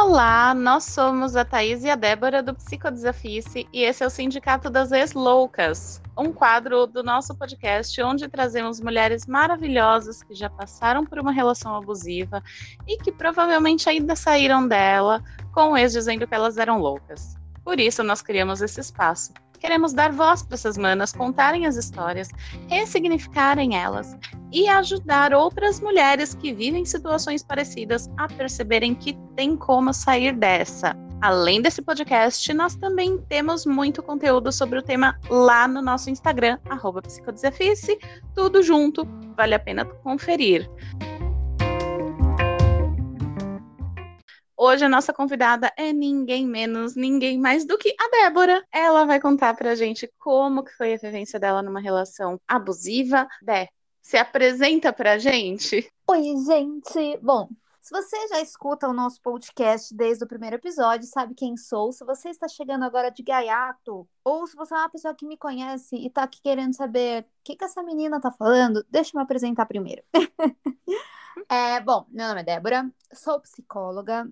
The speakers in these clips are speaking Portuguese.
Olá, nós somos a Thaís e a Débora do Psicodesafice e esse é o Sindicato das Ex-Loucas, um quadro do nosso podcast onde trazemos mulheres maravilhosas que já passaram por uma relação abusiva e que provavelmente ainda saíram dela com ex dizendo que elas eram loucas. Por isso nós criamos esse espaço Queremos dar voz para essas manas contarem as histórias, ressignificarem elas e ajudar outras mulheres que vivem situações parecidas a perceberem que tem como sair dessa. Além desse podcast, nós também temos muito conteúdo sobre o tema lá no nosso Instagram, psicodesafice, tudo junto, vale a pena conferir. Hoje a nossa convidada é ninguém menos, ninguém mais do que a Débora. Ela vai contar pra gente como que foi a vivência dela numa relação abusiva. Dé, se apresenta pra gente. Oi, gente. Bom, se você já escuta o nosso podcast desde o primeiro episódio, sabe quem sou. Se você está chegando agora de gaiato, ou se você é uma pessoa que me conhece e está aqui querendo saber o que, que essa menina tá falando, deixa eu me apresentar primeiro. é, bom, meu nome é Débora, sou psicóloga,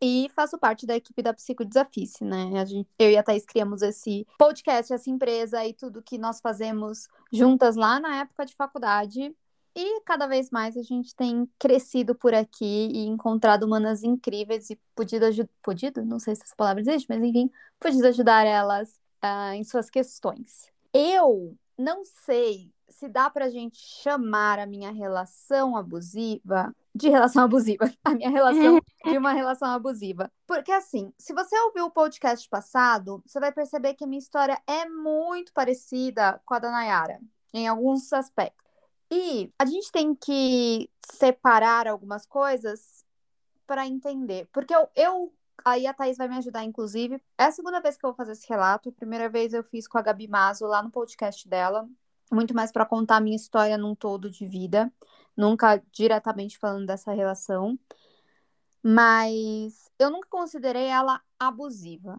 e faço parte da equipe da Psicodesafice, né? Gente, eu e a Thaís criamos esse podcast, essa empresa e tudo que nós fazemos juntas lá na época de faculdade. E cada vez mais a gente tem crescido por aqui e encontrado manas incríveis e podido ajudar. Podido? Não sei se essa palavra existe, mas enfim, podido ajudar elas uh, em suas questões. Eu não sei se dá pra gente chamar a minha relação abusiva de relação abusiva, a minha relação de uma relação abusiva. Porque assim, se você ouviu o podcast passado, você vai perceber que a minha história é muito parecida com a da Nayara, em alguns aspectos. E a gente tem que separar algumas coisas para entender. Porque eu, eu Aí a Thaís vai me ajudar, inclusive. É a segunda vez que eu vou fazer esse relato. A primeira vez eu fiz com a Gabi Mazo lá no podcast dela. Muito mais para contar a minha história num todo de vida nunca diretamente falando dessa relação, mas eu nunca considerei ela abusiva.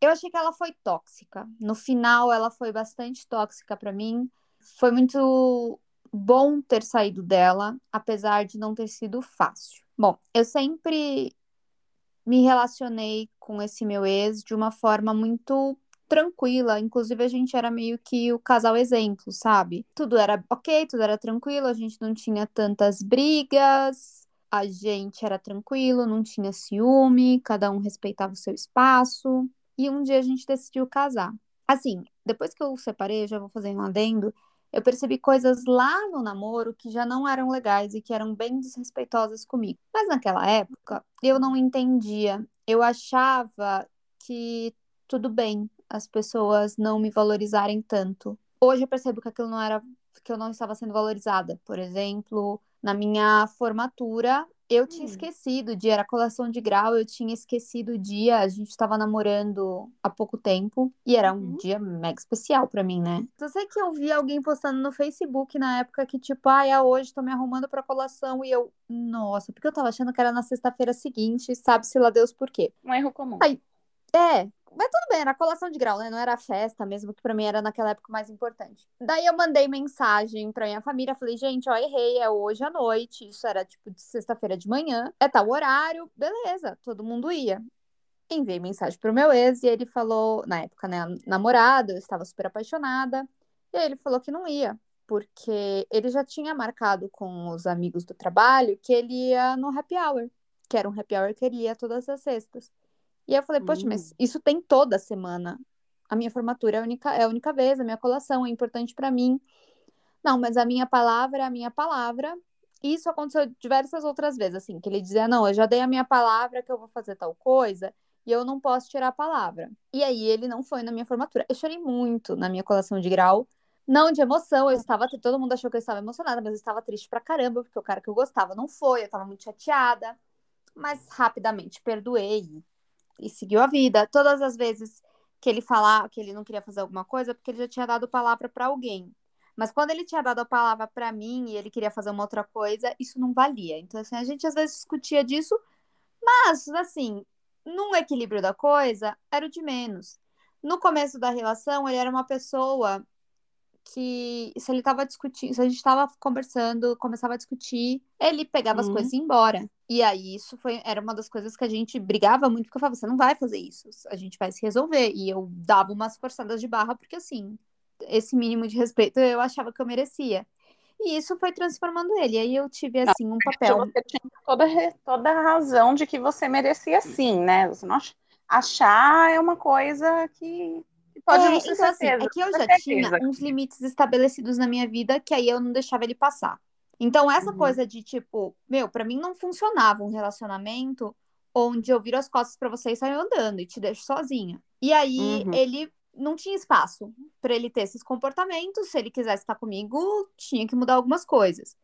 Eu achei que ela foi tóxica. No final, ela foi bastante tóxica para mim. Foi muito bom ter saído dela, apesar de não ter sido fácil. Bom, eu sempre me relacionei com esse meu ex de uma forma muito tranquila. Inclusive, a gente era meio que o casal exemplo, sabe? Tudo era ok, tudo era tranquilo, a gente não tinha tantas brigas, a gente era tranquilo, não tinha ciúme, cada um respeitava o seu espaço. E um dia a gente decidiu casar. Assim, depois que eu separei, já vou fazer um adendo, eu percebi coisas lá no namoro que já não eram legais e que eram bem desrespeitosas comigo. Mas naquela época, eu não entendia. Eu achava que tudo bem, as pessoas não me valorizarem tanto. Hoje eu percebo que aquilo não era que eu não estava sendo valorizada. Por exemplo, na minha formatura, eu tinha hum. esquecido o dia, era colação de grau, eu tinha esquecido o dia, a gente estava namorando há pouco tempo e era um uhum. dia mega especial para mim, né? Eu sei que eu vi alguém postando no Facebook na época que tipo, ah, é hoje tô me arrumando para colação e eu, nossa, porque eu tava achando que era na sexta-feira seguinte, sabe-se lá Deus por quê. Um erro comum. Aí, é, mas tudo bem, era colação de grau, né? Não era festa mesmo, que para mim era naquela época mais importante. Daí eu mandei mensagem pra minha família, falei, gente, ó, errei, é hoje à noite. Isso era tipo de sexta-feira de manhã, é tal horário, beleza, todo mundo ia. Enviei mensagem pro meu ex e ele falou, na época, né, namorado, eu estava super apaixonada. E aí ele falou que não ia, porque ele já tinha marcado com os amigos do trabalho que ele ia no happy hour, que era um happy hour que ele ia todas as sextas. E eu falei, poxa, mas hum. isso tem toda semana. A minha formatura é a única, é a única vez, a minha colação é importante para mim. Não, mas a minha palavra é a minha palavra. E isso aconteceu diversas outras vezes, assim, que ele dizia, não, eu já dei a minha palavra que eu vou fazer tal coisa e eu não posso tirar a palavra. E aí ele não foi na minha formatura. Eu chorei muito na minha colação de grau. Não de emoção, eu estava. Todo mundo achou que eu estava emocionada, mas eu estava triste pra caramba, porque o cara que eu gostava não foi, eu estava muito chateada. Mas rapidamente perdoei e seguiu a vida. Todas as vezes que ele falar que ele não queria fazer alguma coisa, porque ele já tinha dado palavra para alguém. Mas quando ele tinha dado a palavra para mim e ele queria fazer uma outra coisa, isso não valia. Então, assim, a gente às vezes discutia disso, mas, assim, num equilíbrio da coisa, era o de menos. No começo da relação, ele era uma pessoa que se ele tava discutindo, se a gente tava conversando, começava a discutir, ele pegava as Uhum. coisas e ia embora. E aí isso foi, era uma das coisas que a gente brigava muito, porque eu falava, você não vai fazer isso, a gente vai se resolver. E eu dava umas forçadas de barra, porque assim, esse mínimo de respeito eu achava que eu merecia. E isso foi transformando ele. E aí eu tive, assim, um papel. Você tinha toda, toda a razão de que você merecia sim, né? Você não ach- achar é uma coisa que pode É, não ser então, assim, certeza. é que eu já certeza. tinha uns limites estabelecidos na minha vida que aí eu não deixava ele passar. Então, essa Uhum. coisa de tipo, meu, pra mim não funcionava um relacionamento onde eu viro as costas pra você e saio andando e te deixo sozinha. E aí Uhum. ele não tinha espaço pra ele ter esses comportamentos. Se ele quisesse estar comigo, tinha que mudar algumas coisas.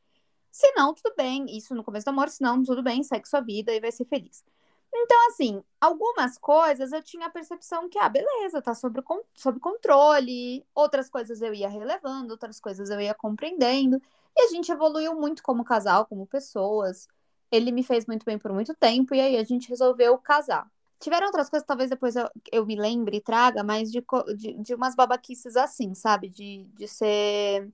Se não, tudo bem. Isso no começo do amor, se não, tudo bem, segue sua vida e vai ser feliz. Então, assim, algumas coisas eu tinha a percepção que, ah, beleza, tá sob, con- sob controle. Outras coisas eu ia relevando, outras coisas eu ia compreendendo. E a gente evoluiu muito como casal, como pessoas. Ele me fez muito bem por muito tempo, e aí a gente resolveu casar. Tiveram outras coisas, talvez depois eu, eu me lembre e traga, mas de, de, de umas babaquices assim, sabe? De, de ser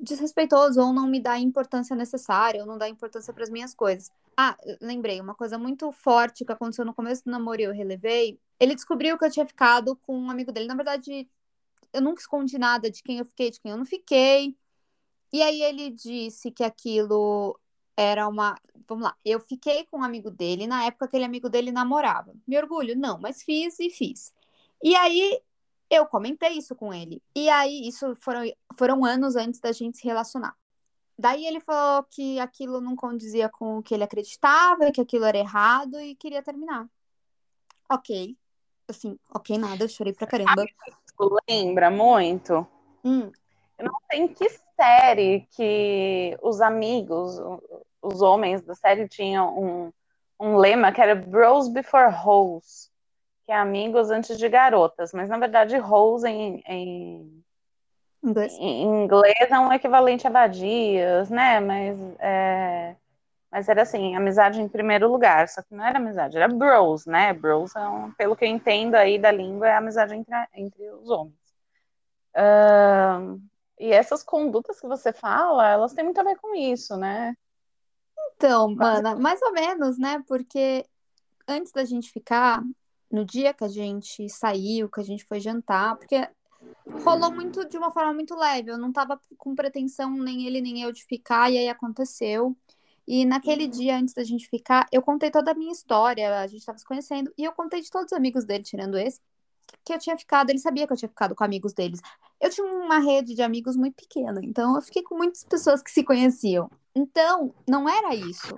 desrespeitoso ou não me dar a importância necessária, ou não dar importância para as minhas coisas. Ah, lembrei, uma coisa muito forte que aconteceu no começo do namoro e eu relevei. Ele descobriu que eu tinha ficado com um amigo dele. Na verdade, eu nunca escondi nada de quem eu fiquei, de quem eu não fiquei. E aí ele disse que aquilo era uma. Vamos lá, eu fiquei com um amigo dele na época que aquele amigo dele namorava. Me orgulho? Não, mas fiz e fiz. E aí eu comentei isso com ele. E aí, isso foram, foram anos antes da gente se relacionar. Daí ele falou que aquilo não condizia com o que ele acreditava, que aquilo era errado e queria terminar. Ok. Assim, ok, nada, eu chorei pra caramba. Lembra muito? Hum, Tem que série que os amigos, os homens da série tinham um, um lema que era Bros Before Hoes, que é amigos antes de garotas, mas na verdade hoes em, em, inglês. em inglês é um equivalente a vadias, né? Mas, é, mas era assim, amizade em primeiro lugar, só que não era amizade, era bros, né? Bros, é um, pelo que eu entendo aí da língua, é amizade entre, entre os homens. E essas condutas que você fala, elas têm muito a ver com isso, né? Então, mana, mais ou menos, né? Porque antes da gente ficar, no dia que a gente saiu, que a gente foi jantar, porque rolou muito de uma forma muito leve. Eu não tava com pretensão nem ele nem eu de ficar, e aí aconteceu. E naquele dia, antes da gente ficar, eu contei toda a minha história, a gente tava se conhecendo, e eu contei de todos os amigos dele, tirando esse, que eu tinha ficado, ele sabia que eu tinha ficado com amigos deles. Eu tinha uma rede de amigos muito pequena, então eu fiquei com muitas pessoas que se conheciam. Então, não era isso.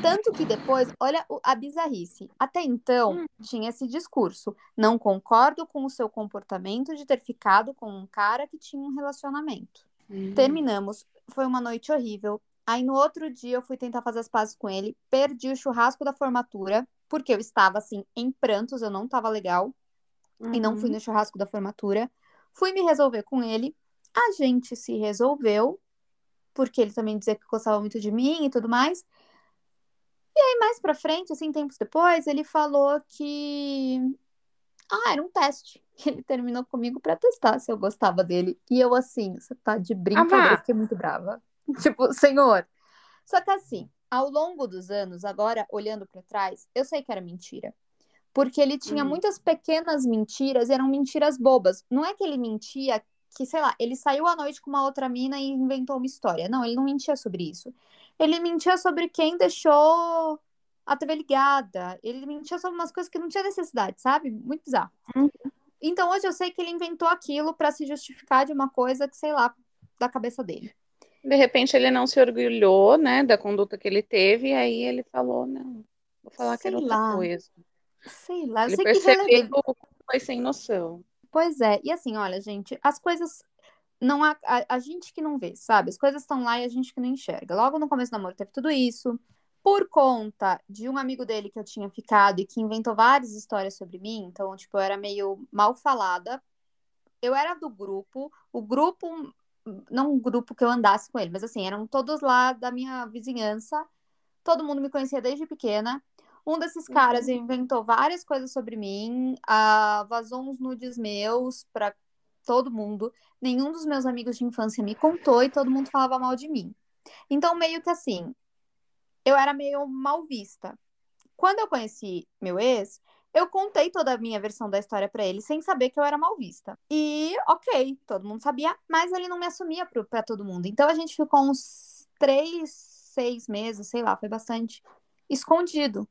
Tanto que depois, olha a bizarrice. Até então, tinha esse discurso. Não concordo com o seu comportamento de ter ficado com um cara que tinha um relacionamento. Terminamos. Foi uma noite horrível. Aí no outro dia eu fui tentar fazer as pazes com ele. Perdi o churrasco da formatura, porque eu estava assim em prantos, eu não estava legal. E não fui no churrasco da formatura. Fui me resolver com ele. A gente se resolveu, porque ele também dizia que gostava muito de mim e tudo mais. E aí, mais pra frente, assim, tempos depois, ele falou que. Ah, era um teste. Ele terminou comigo pra testar se eu gostava dele. E eu, assim, você tá de brincadeira, eu fiquei muito brava. Tipo, senhor. Só que assim, ao longo dos anos, agora olhando pra trás, eu sei que era mentira. Porque ele tinha Uhum. muitas pequenas mentiras e eram mentiras bobas. Não é que ele mentia que, sei lá, ele saiu à noite com uma outra mina e inventou uma história. Não, ele não mentia sobre isso. Ele mentia sobre quem deixou a TV ligada. Ele mentia sobre umas coisas que não tinha necessidade, sabe? Muito bizarro. Uhum. Então hoje eu sei que ele inventou aquilo pra se justificar de uma coisa que, sei lá, da cabeça dele. De repente ele não se orgulhou, né, da conduta que ele teve, e aí ele falou, não, vou falar que era Sei outra lá. coisa. Sei lá, eu Ele sei que percebeu que foi sem noção. Pois é, e assim, olha, gente, as coisas não há a, a gente que não vê, sabe? As coisas estão lá e a gente que não enxerga. Logo no começo do namoro teve tudo isso. Por conta de um amigo dele que eu tinha ficado e que inventou várias histórias sobre mim, então, tipo, eu era meio mal falada. Eu era do grupo, o grupo, não um grupo que eu andasse com ele, mas assim, eram todos lá da minha vizinhança. Todo mundo me conhecia desde pequena. Um desses caras inventou várias coisas sobre mim, ah, vazou uns nudes meus pra todo mundo. Nenhum dos meus amigos de infância me contou e todo mundo falava mal de mim. Então, meio que assim, eu era meio mal vista. Quando eu conheci meu ex, eu contei toda a minha versão da história para ele sem saber que eu era mal vista. E, ok, todo mundo sabia, mas ele não me assumia para todo mundo. Então a gente ficou uns três, seis meses, sei lá, foi bastante escondido.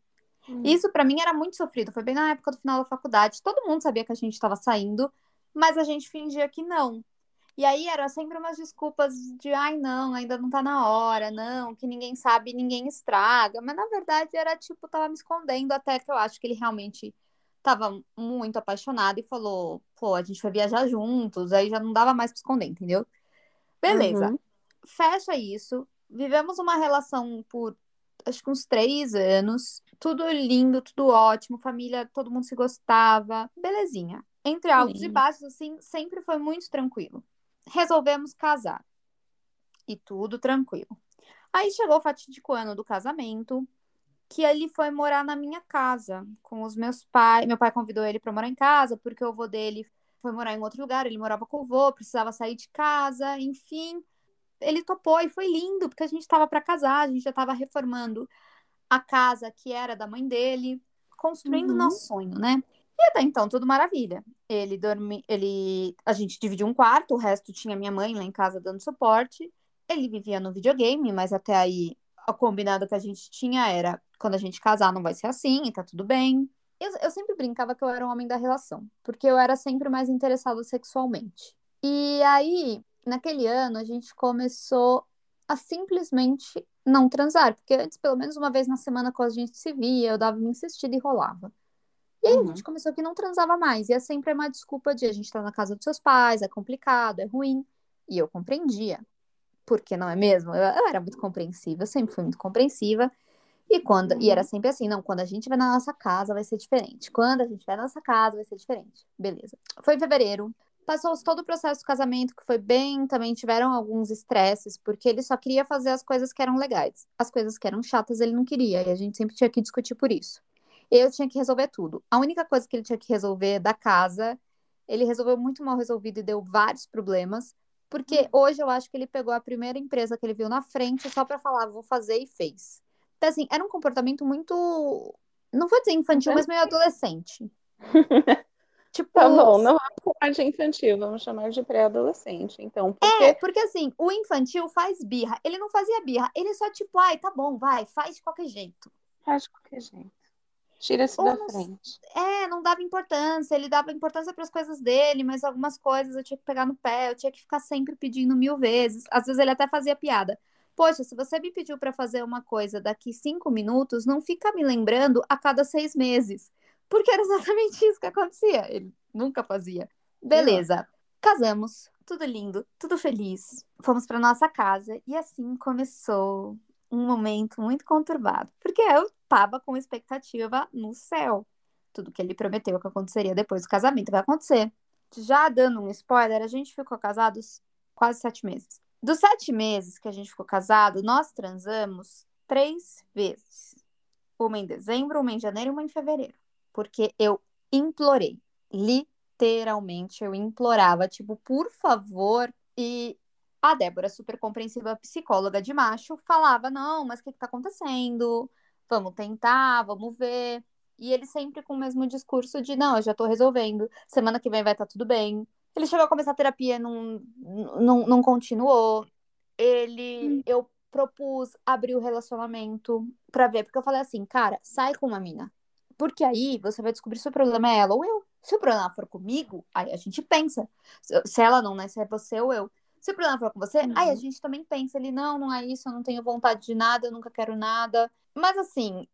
Hum. Isso para mim era muito sofrido. Foi bem na época do final da faculdade. Todo mundo sabia que a gente estava saindo, mas a gente fingia que não. E aí era sempre umas desculpas de ai não, ainda não tá na hora, não, que ninguém sabe, ninguém estraga. Mas na verdade era tipo, tava me escondendo até que eu acho que ele realmente tava muito apaixonado e falou, pô, a gente vai viajar juntos, aí já não dava mais pra esconder, entendeu? Beleza. Uhum. Fecha isso. Vivemos uma relação por acho que uns três anos. Tudo lindo, tudo ótimo, família, todo mundo se gostava. Belezinha. Entre altos Sim. e baixos, assim, sempre foi muito tranquilo resolvemos casar. E tudo tranquilo. Aí chegou o fatídico ano do casamento, que ele foi morar na minha casa com os meus pais. Meu pai convidou ele para morar em casa, porque o avô dele foi morar em outro lugar, ele morava com o avô, precisava sair de casa, enfim. Ele topou e foi lindo, porque a gente estava para casar, a gente já estava reformando a casa que era da mãe dele, construindo uhum. nosso sonho, né? E até então, tudo maravilha. Ele dorme, ele, a gente dividiu um quarto, o resto tinha minha mãe lá em casa dando suporte. Ele vivia no videogame, mas até aí a combinado que a gente tinha era quando a gente casar não vai ser assim, e tá tudo bem. Eu, eu sempre brincava que eu era um homem da relação, porque eu era sempre mais interessado sexualmente. E aí, naquele ano, a gente começou a simplesmente não transar, porque antes, pelo menos uma vez na semana, quando a gente se via, eu dava uma insistida e rolava. E aí uhum. a gente começou que não transava mais. E é sempre uma desculpa de a gente estar tá na casa dos seus pais, é complicado, é ruim. E eu compreendia. Porque não é mesmo? Eu, eu era muito compreensiva, eu sempre fui muito compreensiva. E quando e era uhum. sempre assim, não, quando a gente vai na nossa casa vai ser diferente. Quando a gente vai na nossa casa vai ser diferente. Beleza. Foi em fevereiro. Passou todo o processo do casamento, que foi bem, também tiveram alguns estresses, porque ele só queria fazer as coisas que eram legais. As coisas que eram chatas ele não queria, e a gente sempre tinha que discutir por isso. Eu tinha que resolver tudo. A única coisa que ele tinha que resolver da casa, ele resolveu muito mal resolvido e deu vários problemas. Porque hum. hoje eu acho que ele pegou a primeira empresa que ele viu na frente só para falar, vou fazer e fez. Então, assim, era um comportamento muito. Não vou dizer infantil, mas meio adolescente. tipo. Tá bom, não vamos chamar de infantil, vamos chamar de pré-adolescente. Então, porque... É, porque assim, o infantil faz birra. Ele não fazia birra, ele só, tipo, ai, tá bom, vai, faz de qualquer jeito. Faz de qualquer jeito. Tira-se da não, frente. É, não dava importância. Ele dava importância para as coisas dele, mas algumas coisas eu tinha que pegar no pé, eu tinha que ficar sempre pedindo mil vezes. Às vezes ele até fazia piada. Poxa, se você me pediu para fazer uma coisa daqui cinco minutos, não fica me lembrando a cada seis meses. Porque era exatamente isso que acontecia. Ele nunca fazia. Beleza. Casamos, tudo lindo, tudo feliz. Fomos para nossa casa e assim começou um momento muito conturbado, porque eu tava com expectativa no céu. Tudo que ele prometeu que aconteceria depois do casamento vai acontecer. Já dando um spoiler, a gente ficou casados quase sete meses. Dos sete meses que a gente ficou casado, nós transamos três vezes. Uma em dezembro, uma em janeiro e uma em fevereiro. Porque eu implorei. Literalmente, eu implorava, tipo, por favor. E a Débora, super compreensiva, psicóloga de macho, falava: não, mas o que, que tá acontecendo? Vamos tentar, vamos ver. E ele sempre com o mesmo discurso de: não, eu já tô resolvendo, semana que vem vai estar tá tudo bem. Ele chegou a começar a terapia, não, não, não continuou. Ele, hum. eu propus abrir o relacionamento pra ver, porque eu falei assim, cara, sai com uma mina. Porque aí você vai descobrir se o problema é ela ou eu. Se o problema for comigo, aí a gente pensa. Se ela não, né? Se é você ou eu. Se o problema for com você, uhum. aí a gente também pensa ali, não, não é isso, eu não tenho vontade de nada, eu nunca quero nada. Mas assim,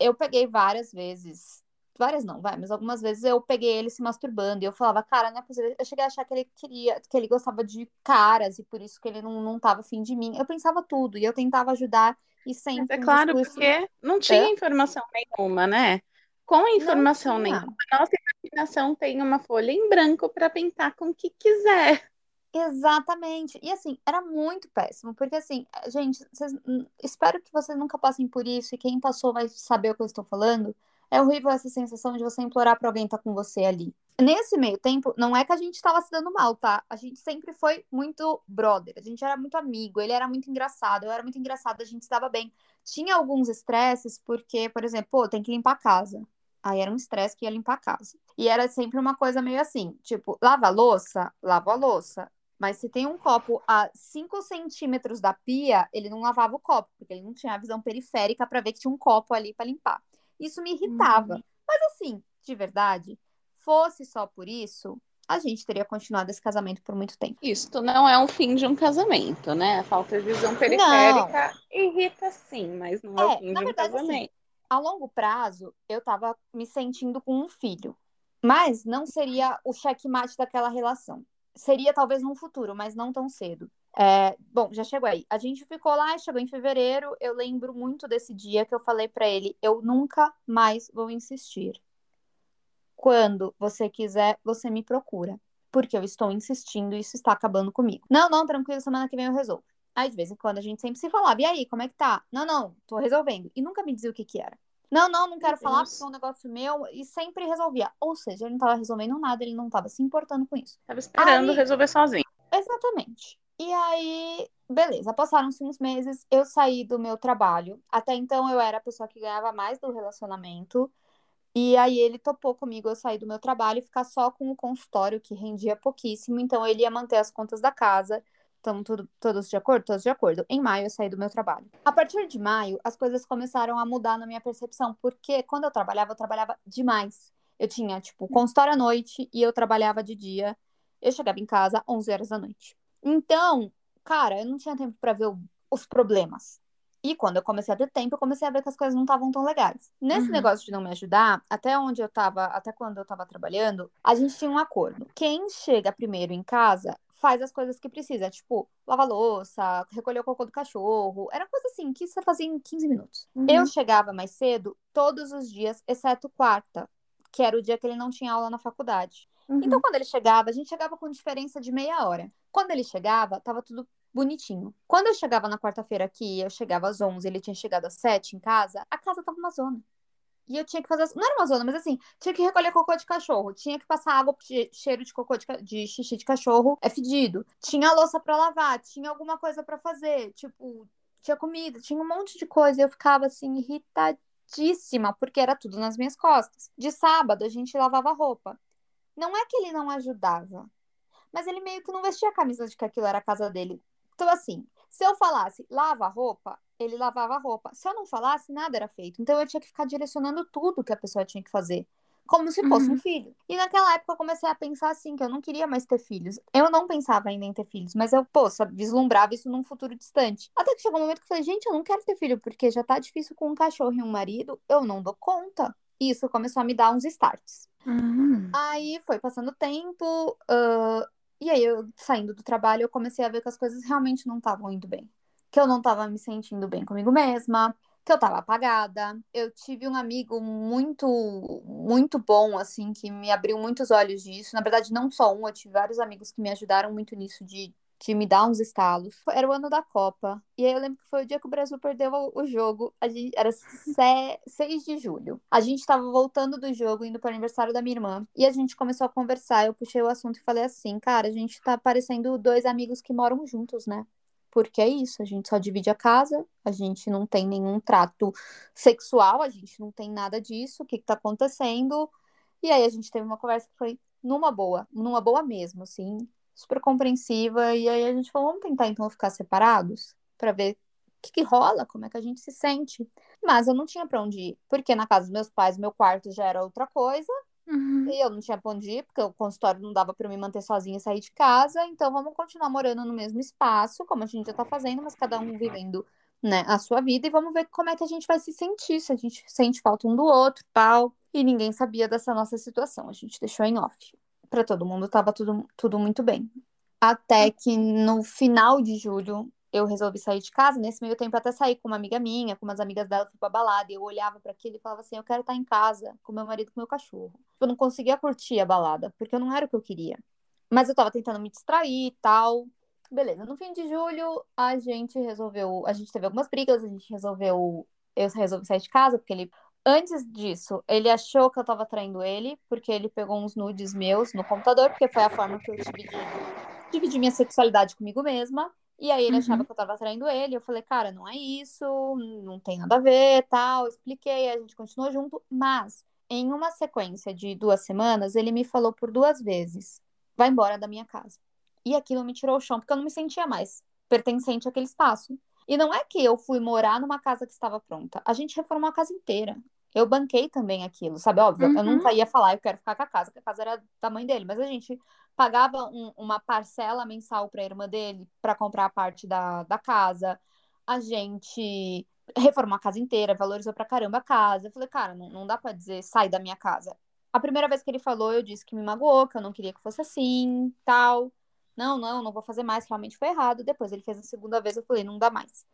eu peguei várias vezes, várias não, vai, mas algumas vezes eu peguei ele se masturbando e eu falava, cara, não é possível. Eu cheguei a achar que ele queria, que ele gostava de caras e por isso que ele não, não tava afim de mim. Eu pensava tudo e eu tentava ajudar e sempre. Mas é claro, discurso... porque não tinha informação nenhuma, né? Com informação nenhuma, a nossa imaginação tem uma folha em branco para pintar com o que quiser. Exatamente. E assim, era muito péssimo, porque assim, gente, vocês, hum, espero que vocês nunca passem por isso e quem passou vai saber o que eu estou falando. É horrível essa sensação de você implorar para alguém estar tá com você ali. Nesse meio tempo, não é que a gente estava se dando mal, tá? A gente sempre foi muito brother, a gente era muito amigo, ele era muito engraçado, eu era muito engraçado, a gente se dava bem. Tinha alguns estresses, porque, por exemplo, pô, tem que limpar a casa. Aí era um estresse que ia limpar a casa. E era sempre uma coisa meio assim, tipo, lava a louça, lava a louça. Mas se tem um copo a 5 centímetros da pia, ele não lavava o copo, porque ele não tinha a visão periférica para ver que tinha um copo ali para limpar. Isso me irritava. Uhum. Mas assim, de verdade, fosse só por isso, a gente teria continuado esse casamento por muito tempo. Isso não é um fim de um casamento, né? A falta de visão periférica não. irrita sim, mas não é, é o fim de um verdade, assim, casamento. Assim, a longo prazo, eu tava me sentindo com um filho. Mas não seria o checkmate daquela relação. Seria talvez no futuro, mas não tão cedo. É, bom, já chegou aí. A gente ficou lá, chegou em fevereiro. Eu lembro muito desse dia que eu falei para ele: eu nunca mais vou insistir. Quando você quiser, você me procura. Porque eu estou insistindo e isso está acabando comigo. Não, não, tranquilo, semana que vem eu resolvo. Aí, de vez em quando, a gente sempre se falava, e aí, como é que tá? Não, não, tô resolvendo. E nunca me dizia o que que era. Não, não, não quero falar porque é um negócio meu. E sempre resolvia. Ou seja, ele não tava resolvendo nada, ele não tava se importando com isso. Tava esperando aí... resolver sozinho. Exatamente. E aí, beleza, passaram-se uns meses, eu saí do meu trabalho. Até então eu era a pessoa que ganhava mais do relacionamento. E aí ele topou comigo eu sair do meu trabalho e ficar só com o consultório, que rendia pouquíssimo. Então ele ia manter as contas da casa. Estamos todos de acordo? Todos de acordo. Em maio eu saí do meu trabalho. A partir de maio, as coisas começaram a mudar na minha percepção, porque quando eu trabalhava, eu trabalhava demais. Eu tinha, tipo, consultório à noite e eu trabalhava de dia. Eu chegava em casa às 11 horas da noite. Então, cara, eu não tinha tempo para ver os problemas. E quando eu comecei a ter tempo, eu comecei a ver que as coisas não estavam tão legais. Nesse uhum. negócio de não me ajudar, até onde eu tava, até quando eu tava trabalhando, a gente tinha um acordo. Quem chega primeiro em casa faz as coisas que precisa, tipo, lavar louça, recolher o cocô do cachorro. Era coisa assim que você fazia em 15 minutos. Uhum. Eu chegava mais cedo todos os dias, exceto quarta, que era o dia que ele não tinha aula na faculdade. Uhum. Então, quando ele chegava, a gente chegava com diferença de meia hora. Quando ele chegava, tava tudo bonitinho. Quando eu chegava na quarta-feira aqui, eu chegava às 11, ele tinha chegado às 7 em casa, a casa tava uma zona. E eu tinha que fazer. Não era uma zona, mas assim, tinha que recolher cocô de cachorro, tinha que passar água, porque cheiro de cocô de, de xixi de cachorro é fedido. Tinha louça para lavar, tinha alguma coisa para fazer, tipo, tinha comida, tinha um monte de coisa. E eu ficava assim, irritadíssima, porque era tudo nas minhas costas. De sábado, a gente lavava roupa. Não é que ele não ajudava, mas ele meio que não vestia a camisa de que aquilo era a casa dele. Então, assim, se eu falasse lava a roupa, ele lavava a roupa. Se eu não falasse, nada era feito. Então eu tinha que ficar direcionando tudo que a pessoa tinha que fazer. Como se fosse uhum. um filho. E naquela época eu comecei a pensar assim, que eu não queria mais ter filhos. Eu não pensava ainda em ter filhos, mas eu, pô, vislumbrava isso num futuro distante. Até que chegou um momento que eu falei, gente, eu não quero ter filho, porque já tá difícil com um cachorro e um marido, eu não dou conta. E isso começou a me dar uns starts. Uhum. Aí foi passando o tempo, uh, e aí, eu saindo do trabalho, eu comecei a ver que as coisas realmente não estavam indo bem. Que eu não estava me sentindo bem comigo mesma, que eu estava apagada. Eu tive um amigo muito, muito bom, assim, que me abriu muitos olhos disso. Na verdade, não só um, eu tive vários amigos que me ajudaram muito nisso, de de me dar uns estalos. Era o ano da Copa. E aí eu lembro que foi o dia que o Brasil perdeu o, jogo. A gente, era 6 de julho. A gente tava voltando do jogo, indo pro aniversário da minha irmã. E a gente começou a conversar. Eu puxei o assunto e falei assim: cara, a gente tá parecendo dois amigos que moram juntos, né? Porque é isso, a gente só divide a casa, a gente não tem nenhum trato sexual, a gente não tem nada disso, o que, que tá acontecendo? E aí a gente teve uma conversa que foi numa boa, numa boa mesmo, assim super compreensiva. E aí a gente falou, vamos tentar então ficar separados para ver o que, que, rola, como é que a gente se sente. Mas eu não tinha para onde ir, porque na casa dos meus pais, meu quarto já era outra coisa. Uhum. E eu não tinha pra onde ir, porque o consultório não dava para me manter sozinha e sair de casa. Então vamos continuar morando no mesmo espaço, como a gente já tá fazendo, mas cada um vivendo né, a sua vida. E vamos ver como é que a gente vai se sentir, se a gente sente falta um do outro tal. E ninguém sabia dessa nossa situação. A gente deixou em off para todo mundo estava tudo, tudo muito bem. Até que no final de julho eu resolvi sair de casa. Nesse meio tempo, até saí com uma amiga minha, com umas amigas dela, fui pra balada. E eu olhava para aquilo e falava assim: eu quero estar em casa com meu marido com meu cachorro. Eu não conseguia curtir a balada, porque eu não era o que eu queria. Mas eu tava tentando me distrair e tal. Beleza, no fim de julho, a gente resolveu. A gente teve algumas brigas, a gente resolveu. Eu resolvi sair de casa, porque ele Antes disso, ele achou que eu tava traindo ele, porque ele pegou uns nudes meus no computador, porque foi a forma que eu dividir minha sexualidade comigo mesma. E aí ele Uhum. achava que eu tava traindo ele. Eu falei, cara, não é isso, não tem nada a ver, tal. Expliquei, a gente continuou junto. Mas, em uma sequência de duas semanas, ele me falou por duas vezes: vai embora da minha casa. E aquilo me tirou o chão, porque eu não me sentia mais pertencente àquele espaço. E não é que eu fui morar numa casa que estava pronta. A gente reformou a casa inteira. Eu banquei também aquilo, sabe? Óbvio, eu Uhum. nunca ia falar, eu quero ficar com a casa, porque a casa era da mãe dele. Mas a gente pagava um- uma parcela mensal para a irmã dele para comprar a parte da, da casa. A gente reformou a casa inteira, valorizou pra caramba a casa. Eu falei, cara, não, não dá pra dizer sai da minha casa. A primeira vez que ele falou, eu disse que me magoou, que eu não queria que fosse assim, tal. Não, não, não vou fazer mais, realmente foi errado. Depois ele fez a segunda vez, eu falei, não dá mais.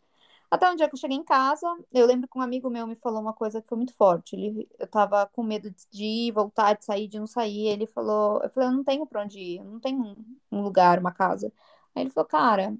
Até um dia que eu cheguei em casa, eu lembro que um amigo meu me falou uma coisa que foi muito forte. Ele, eu tava com medo de- ir, voltar, de sair, de não sair. Ele falou, eu falei, eu não tenho pra onde ir, eu não tenho um, um lugar, uma casa. Aí ele falou, cara,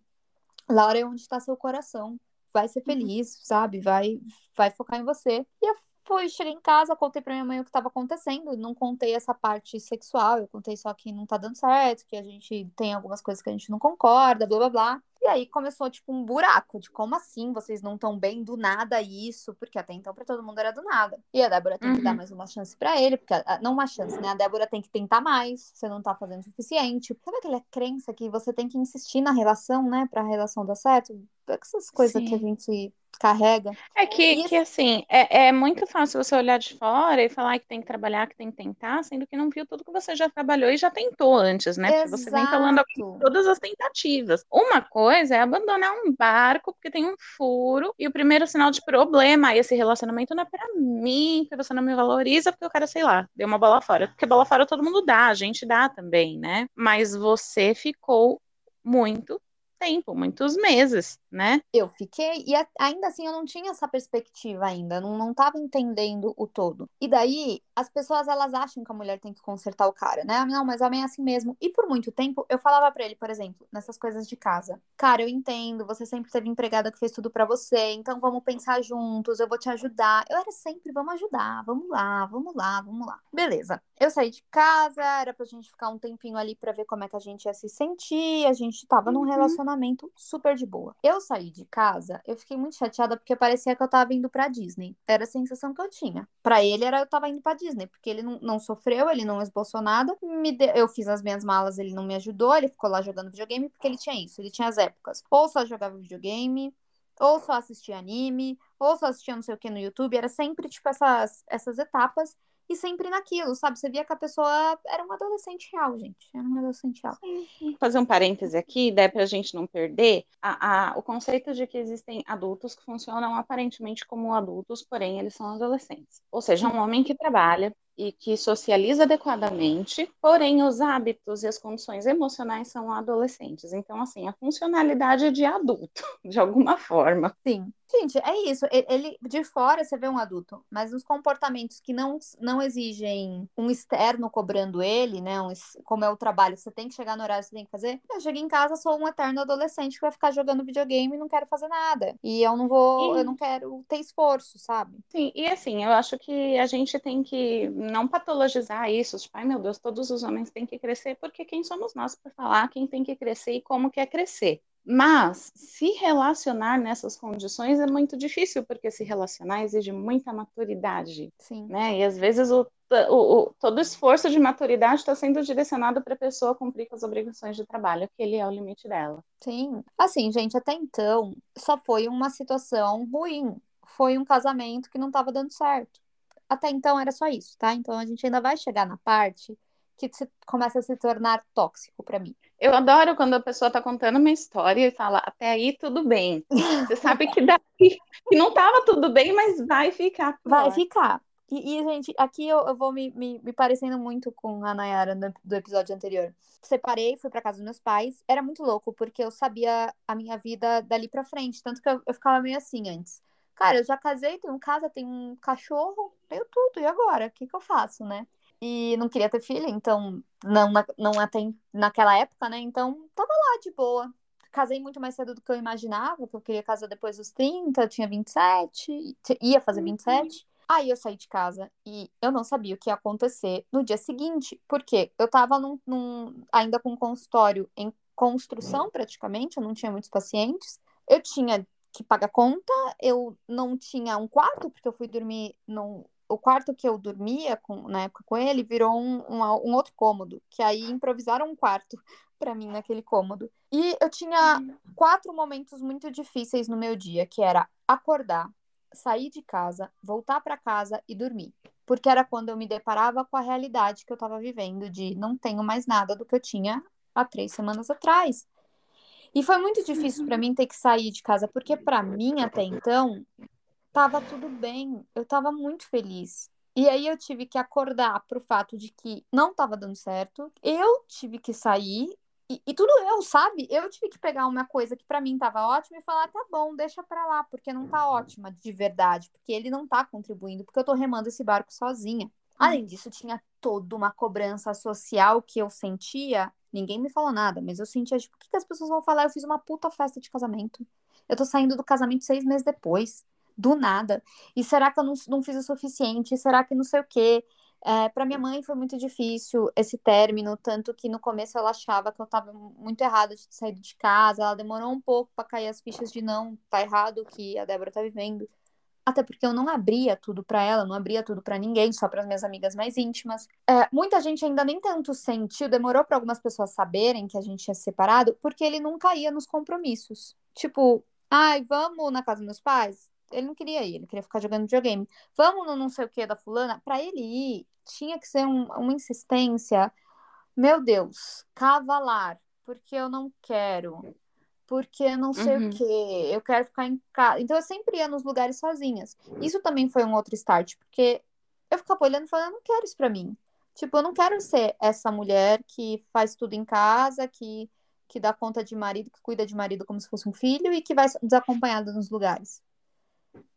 Laura é onde está seu coração. Vai ser feliz, sabe? Vai, vai focar em você. E eu fui, cheguei em casa, contei pra minha mãe o que estava acontecendo. Não contei essa parte sexual, eu contei só que não tá dando certo, que a gente tem algumas coisas que a gente não concorda, blá blá blá. E aí começou, tipo, um buraco de como assim vocês não estão bem do nada isso, porque até então pra todo mundo era do nada. E a Débora tem que dar Uhum. mais uma chance pra ele, porque a- não uma chance, né? A Débora tem que tentar mais, você não tá fazendo o suficiente. Sabe aquela crença que você tem que insistir na relação, né, pra relação dar certo? Essas coisas que a Sim. gente carrega. É que, Isso. que assim, é, é muito fácil você olhar de fora e falar que tem que trabalhar, que tem que tentar, sendo que não viu tudo que você já trabalhou e já tentou antes, né? Porque você vem falando Exato. todas as tentativas. Uma coisa é abandonar um barco porque tem um furo e o primeiro sinal de problema, aí esse relacionamento não é pra mim, porque você não me valoriza, porque o cara, sei lá, deu uma bola fora. Porque bola fora todo mundo dá, a gente dá também, né? Mas você ficou muito tempo, muitos meses, né? Eu fiquei, e a- ainda assim eu não tinha essa perspectiva ainda, não, não tava entendendo o todo. E daí, as pessoas, elas acham que a mulher tem que consertar o cara, né? Não, mas homem é assim mesmo. E por muito tempo, eu falava pra ele, por exemplo, nessas coisas de casa. Cara, eu entendo, você sempre teve empregada que fez tudo pra você, então vamos pensar juntos, eu vou te ajudar. Eu era sempre, vamos ajudar, vamos lá, vamos lá, vamos lá. Beleza. Eu saí de casa, era pra gente ficar um tempinho ali pra ver como é que a gente ia se sentir, a gente tava num Uhum. relacionamento super de boa. Eu saí de casa, eu fiquei muito chateada porque parecia que eu tava indo pra Disney. Era a sensação que eu tinha. Pra ele era eu tava indo pra Disney, porque ele não, não sofreu, ele não esboçou nada. Deu- eu fiz as minhas malas, ele não me ajudou, ele ficou lá jogando videogame porque ele tinha isso, ele tinha as épocas. Ou só jogava videogame, ou só assistia anime, ou só assistia não sei o que no YouTube. Era sempre, tipo, essas, essas etapas. E sempre naquilo, sabe? Você via que a pessoa era um adolescente real, gente. Era um adolescente real. fazer um parêntese aqui, daí para a gente não perder, a, a- o conceito de que existem adultos que funcionam aparentemente como adultos, porém eles são adolescentes. Ou seja, um homem que trabalha e que socializa adequadamente, porém os hábitos e as condições emocionais são adolescentes. Então, assim, a funcionalidade é de adulto, de alguma forma. Sim. Gente, é isso. Ele, de fora você vê um adulto, mas nos comportamentos que não, não exigem um externo cobrando ele, né? Um, como é o trabalho, você tem que chegar no horário, você tem que fazer. Eu chego em casa, sou um eterno adolescente que vai ficar jogando videogame e não quero fazer nada. E eu não vou, E- eu não quero ter esforço, sabe? Sim, e assim, eu acho que a gente tem que não patologizar isso, tipo, ai meu Deus, todos os homens têm que crescer, porque quem somos nós para falar quem tem que crescer e como quer crescer? Mas se relacionar nessas condições é muito difícil, porque se relacionar exige muita maturidade, Sim. né? E às vezes o, o, o- todo esforço de maturidade está sendo direcionado para a pessoa cumprir com as obrigações de trabalho, que ele é o limite dela. Sim. Assim, gente, até então só foi uma situação ruim. Foi um casamento que não estava dando certo. Até então era só isso, tá? Então a gente ainda vai chegar na parte que se- começa a se tornar tóxico pra mim. Eu adoro quando a pessoa está contando uma história e fala, até aí tudo bem. Você sabe que daqui que não estava tudo bem, mas vai ficar Vai pior. ficar. E, e, gente, aqui eu, eu vou me, me, me parecendo muito com a Nayara no- do episódio anterior. Separei, fui pra casa dos meus pais. Era muito louco, porque eu sabia a minha vida dali pra frente. Tanto que eu, eu ficava meio assim antes. Cara, eu já casei, tenho casa, tenho um cachorro, tenho tudo. E agora? O que que eu faço, né? E não queria ter filho, então, não, não até naquela época, né? Então, tava lá de boa. Casei muito mais cedo do que eu imaginava, porque eu queria casar depois dos 30, eu tinha 27, t- ia fazer 27. Aí eu saí de casa e eu não sabia o que ia acontecer no dia seguinte, porque eu tava num, num, ainda com um consultório em construção praticamente, eu não tinha muitos pacientes. Eu tinha que pagar conta, eu não tinha um quarto, porque eu fui dormir num. O quarto que eu dormia com, na época com ele virou um, um, um outro cômodo, que aí improvisaram um quarto para mim naquele cômodo. E eu tinha uhum. quatro momentos muito difíceis no meu dia, que era acordar, sair de casa, voltar para casa e dormir. Porque era quando eu me deparava com a realidade que eu estava vivendo de não tenho mais nada do que eu tinha há três semanas atrás. E foi muito difícil para mim ter que sair de casa, porque para mim até então tava tudo bem, eu tava muito feliz. E aí eu tive que acordar pro fato de que não tava dando certo. Eu tive que sair e, e, tudo eu, sabe? Eu tive que pegar uma coisa que para mim tava ótima e falar, tá bom, deixa pra lá, porque não tá ótima de verdade, porque ele não tá contribuindo, porque eu tô remando esse barco sozinha. Além disso, tinha toda uma cobrança social que eu sentia. Ninguém me falou nada, mas eu sentia, tipo, o que, que as pessoas vão falar? Eu fiz uma puta festa de casamento. Eu tô saindo do casamento seis meses depois. Do nada. E será que eu não, não fiz o suficiente? Será que não sei o quê? É, para minha mãe foi muito difícil esse término, tanto que no começo ela achava que eu estava muito errada de saído de casa. Ela demorou um pouco para cair as fichas de não, tá errado o que a Débora tá vivendo. Até porque eu não abria tudo para ela, não abria tudo para ninguém, só para minhas amigas mais íntimas. É, muita gente ainda nem tanto sentiu, demorou para algumas pessoas saberem que a gente tinha se separado, porque ele nunca ia nos compromissos. Tipo, ai, vamos na casa dos meus pais? Ele não queria ir, ele queria ficar jogando videogame. Vamos no não sei o que da fulana? Para ele ir, tinha que ser um, uma insistência, meu Deus, cavalar, porque eu não quero, porque não sei uhum. o quê, eu quero ficar em casa. Então eu sempre ia nos lugares sozinhas. Isso também foi um outro start, porque eu ficava olhando e falando, eu não quero isso pra mim. Tipo, eu não quero ser essa mulher que faz tudo em casa, que, que dá conta de marido, que cuida de marido como se fosse um filho e que vai desacompanhada nos lugares.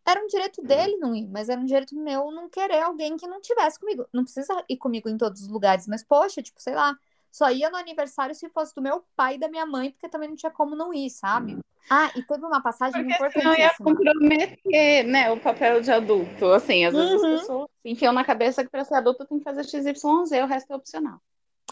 Era um direito dele não ir, mas era um direito meu não querer alguém que não tivesse comigo. Não precisa ir comigo em todos os lugares, mas poxa, tipo, sei lá, só ia no aniversário se fosse do meu pai e da minha mãe, porque também não tinha como não ir, sabe? Ah, e teve uma passagem porque importantíssima. Senão ia comprometer, né, o papel de adulto. Assim, às vezes uhum. as pessoas enfiam na cabeça que para ser adulto tem que fazer XYZ, o resto é opcional.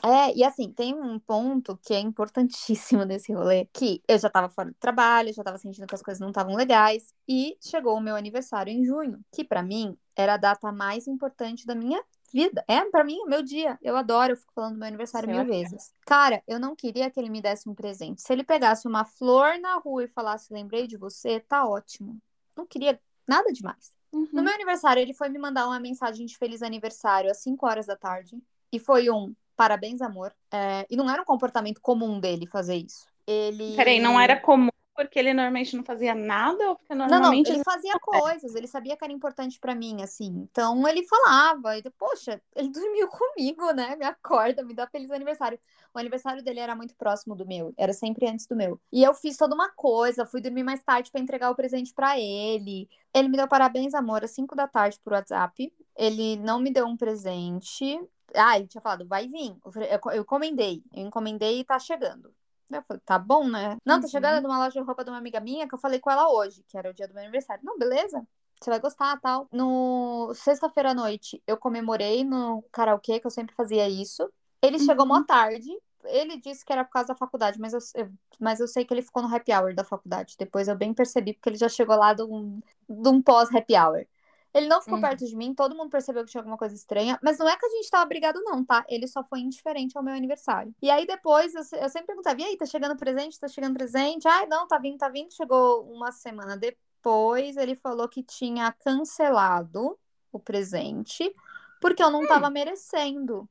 É, e assim, tem um ponto que é importantíssimo nesse rolê, que eu já tava fora do trabalho, já tava sentindo que as coisas não estavam legais, e chegou o meu aniversário em junho, que para mim era a data mais importante da minha vida. É, para mim, meu dia. Eu adoro, eu fico falando do meu aniversário Sim, mil vezes. Cara, eu não queria que ele me desse um presente. Se ele pegasse uma flor na rua e falasse, lembrei de você, tá ótimo. Não queria nada demais. Uhum. No meu aniversário, ele foi me mandar uma mensagem de feliz aniversário às 5 horas da tarde. E foi um parabéns, amor. É, e não era um comportamento comum dele fazer isso. Ele. Peraí, não era comum porque ele normalmente não fazia nada ou porque normalmente. Não, não, ele fazia coisas, ele sabia que era importante para mim, assim. Então ele falava, poxa, ele dormiu comigo, né? Me acorda, me dá feliz aniversário. O aniversário dele era muito próximo do meu, era sempre antes do meu. E eu fiz toda uma coisa, fui dormir mais tarde para entregar o presente para ele. Ele me deu parabéns, amor, às 5 da tarde por WhatsApp. Ele não me deu um presente. Ah, ele tinha falado, vai vir. Eu, eu encomendei, eu encomendei e tá chegando. Eu falei, tá bom, né? Não, tá chegando de uma loja de roupa de uma amiga minha que eu falei com ela hoje, que era o dia do meu aniversário. Não, beleza? Você vai gostar, tal. No sexta-feira à noite, eu comemorei no karaokê, que eu sempre fazia isso. Ele uhum. chegou uma tarde. Ele disse que era por causa da faculdade, mas eu, eu, mas eu sei que ele ficou no happy hour da faculdade. Depois eu bem percebi, porque ele já chegou lá de um, de um pós-happy hour. Ele não ficou uhum. perto de mim, todo mundo percebeu que tinha alguma coisa estranha, mas não é que a gente tava brigado, não, tá? Ele só foi indiferente ao meu aniversário. E aí depois eu, eu sempre perguntava: e aí, tá chegando presente? Tá chegando presente? Ai, não, tá vindo, tá vindo. Chegou uma semana depois, ele falou que tinha cancelado o presente porque eu não hum. tava merecendo.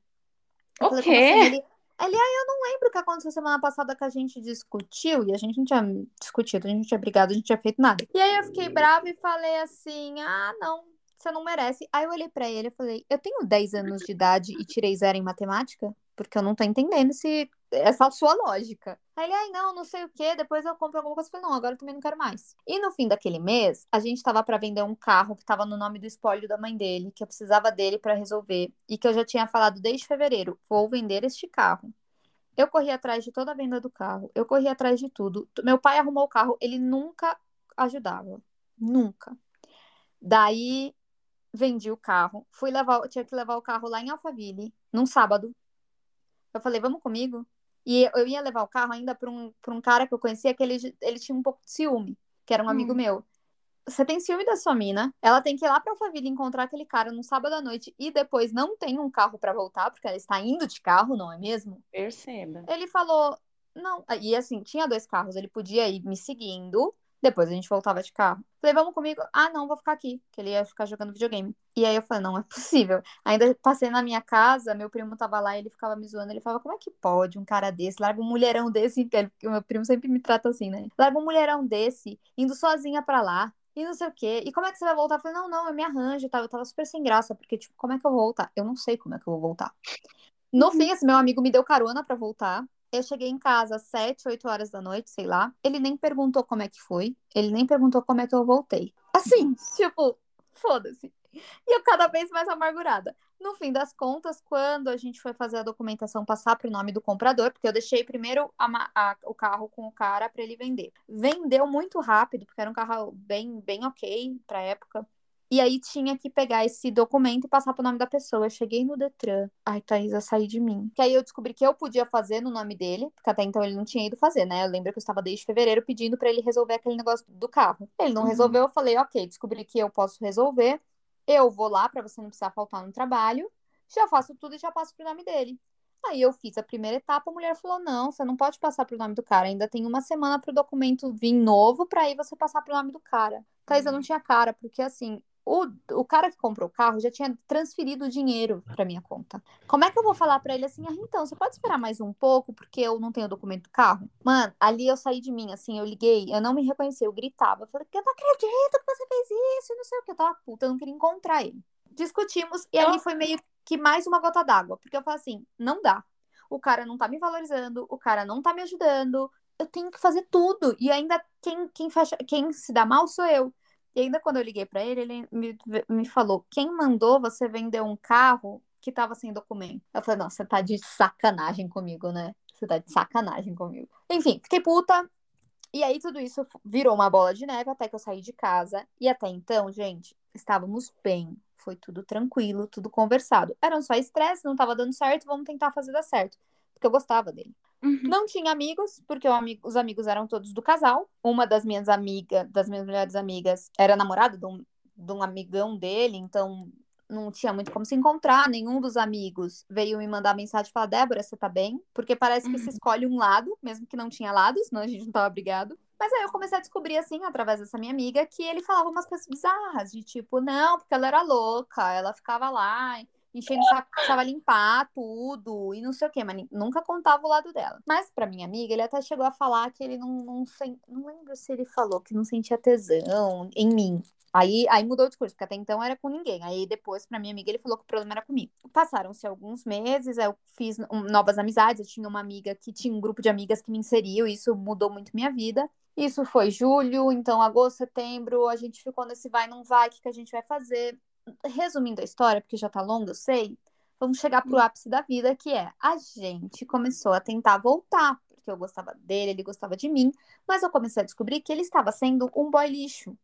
Eu o quê? Assim? Ele, ele, ah, eu não lembro o que aconteceu semana passada que a gente discutiu, e a gente não tinha discutido, a gente não tinha brigado, a gente tinha feito nada. E aí eu fiquei brava e falei assim: ah, não, você não merece. Aí eu olhei para ele e falei: eu tenho 10 anos de idade e tirei zero em matemática? Porque eu não tô entendendo se essa sua lógica. Aí ele, ai, não, não sei o que, depois eu compro alguma coisa. Eu falei, não, agora eu também não quero mais. E no fim daquele mês, a gente tava para vender um carro que tava no nome do espólio da mãe dele, que eu precisava dele para resolver, e que eu já tinha falado desde fevereiro, vou vender este carro. Eu corri atrás de toda a venda do carro, eu corri atrás de tudo. Meu pai arrumou o carro, ele nunca ajudava. Nunca. Daí vendi o carro, fui levar, tinha que levar o carro lá em Alphaville, num sábado. Eu falei, vamos comigo? E eu ia levar o carro ainda para um, pra um cara que eu conhecia que ele, ele tinha um pouco de ciúme, que era um amigo Hum. meu. Você tem ciúme da sua mina, ela tem que ir lá pra Alphaville encontrar aquele cara no sábado à noite e depois não tem um carro pra voltar, porque ela está indo de carro, não é mesmo? Perceba. Ele falou, não, e assim, tinha dois carros, ele podia ir me seguindo, depois a gente voltava de carro. Falei, vamos comigo? Ah, não, vou ficar aqui, que ele ia ficar jogando videogame. E aí eu falei, não é possível. Ainda passei na minha casa, meu primo tava lá e ele ficava me zoando. Ele falava, como é que pode um cara desse, larga um mulherão desse, porque meu primo sempre me trata assim, né? Larga um mulherão desse, indo sozinha pra lá. E não sei o quê. E como é que você vai voltar? Eu falei, não, não, eu me arranjo e tal. Eu tava super sem graça, porque, tipo, como é que eu vou voltar? Eu não sei como é que eu vou voltar. No fim, esse meu amigo me deu carona pra voltar. Eu cheguei em casa às 7, 8 horas da noite, sei lá. Ele nem perguntou como é que foi. Ele nem perguntou como é que eu voltei. Assim, tipo, foda-se. E eu cada vez mais amargurada. No fim das contas, quando a gente foi fazer a documentação passar pro nome do comprador, porque eu deixei primeiro a a- o carro com o cara para ele vender. Vendeu muito rápido, porque era um carro bem, bem ok pra época. E aí tinha que pegar esse documento e passar pro nome da pessoa. Eu cheguei no Detran. Ai, Thaisa, saí de mim. Que aí eu descobri que eu podia fazer no nome dele, porque até então ele não tinha ido fazer, né? Eu lembro que eu estava desde fevereiro pedindo pra ele resolver aquele negócio do carro. Ele não Uhum. resolveu, eu falei, ok, descobri que eu posso resolver. Eu vou lá pra você não precisar faltar no trabalho. Já faço tudo e já passo pro nome dele. Aí eu fiz a primeira etapa, a mulher falou: não, você não pode passar pro nome do cara. Ainda tem uma semana pro documento vir novo pra aí você passar pro nome do cara. Thaís, eu não tinha cara, porque assim, o, o cara que comprou o carro já tinha transferido o dinheiro pra minha conta. Como é que eu vou falar pra ele assim, ah, então, você pode esperar mais um pouco, porque eu não tenho o documento do carro? Mano, ali eu saí de mim, assim, eu liguei, eu não me reconheci, eu gritava. Eu falei, eu não acredito que você fez isso, e não sei o que. Eu tava puta, eu não queria encontrar ele. Discutimos, e ali foi meio que mais uma gota d'água, porque eu falei assim, não dá. O cara não tá me valorizando, o cara não tá me ajudando, eu tenho que fazer tudo. E ainda quem, quem, fecha, quem se dá mal sou eu. E ainda quando eu liguei pra ele, ele me, me falou: quem mandou você vender um carro que tava sem documento? Eu falei: não, você tá de sacanagem comigo, né? Você tá de sacanagem comigo. Enfim, fiquei puta. E aí tudo isso virou uma bola de neve até que eu saí de casa. E até então, gente, estávamos bem. Foi tudo tranquilo, tudo conversado. Era só estresse, não tava dando certo, vamos tentar fazer dar certo. Porque eu gostava dele. Uhum. Não tinha amigos, porque os amigos eram todos do casal. Uma das minhas amigas, das minhas melhores amigas, era namorada de um, de um amigão dele, então não tinha muito como se encontrar. Nenhum dos amigos veio me mandar mensagem e falar: Débora, você tá bem? Porque parece que Uhum. se escolhe um lado, mesmo que não tinha lados, senão a gente não tava brigado. Mas aí eu comecei a descobrir, assim, através dessa minha amiga, que ele falava umas coisas bizarras, de tipo, não, porque ela era louca, ela ficava lá enchendo o saco, precisava limpar tudo e não sei o quê, mas nunca contava o lado dela. Mas pra minha amiga, ele até chegou a falar que ele não, não, não lembro se ele falou que não sentia tesão em mim. Aí, aí mudou o discurso, porque até então era com ninguém. Aí depois, pra minha amiga, ele falou que o problema era comigo. Passaram-se alguns meses, eu fiz novas amizades. Eu tinha uma amiga que tinha um grupo de amigas que me inseriu, e isso mudou muito minha vida. Isso foi julho, então agosto, setembro, a gente ficou nesse vai, não vai, o que, que a gente vai fazer? Resumindo a história, porque já tá longa, eu sei, vamos chegar pro ápice da vida, que é a gente começou a tentar voltar, porque eu gostava dele, ele gostava de mim, mas eu comecei a descobrir que ele estava sendo um boy lixo.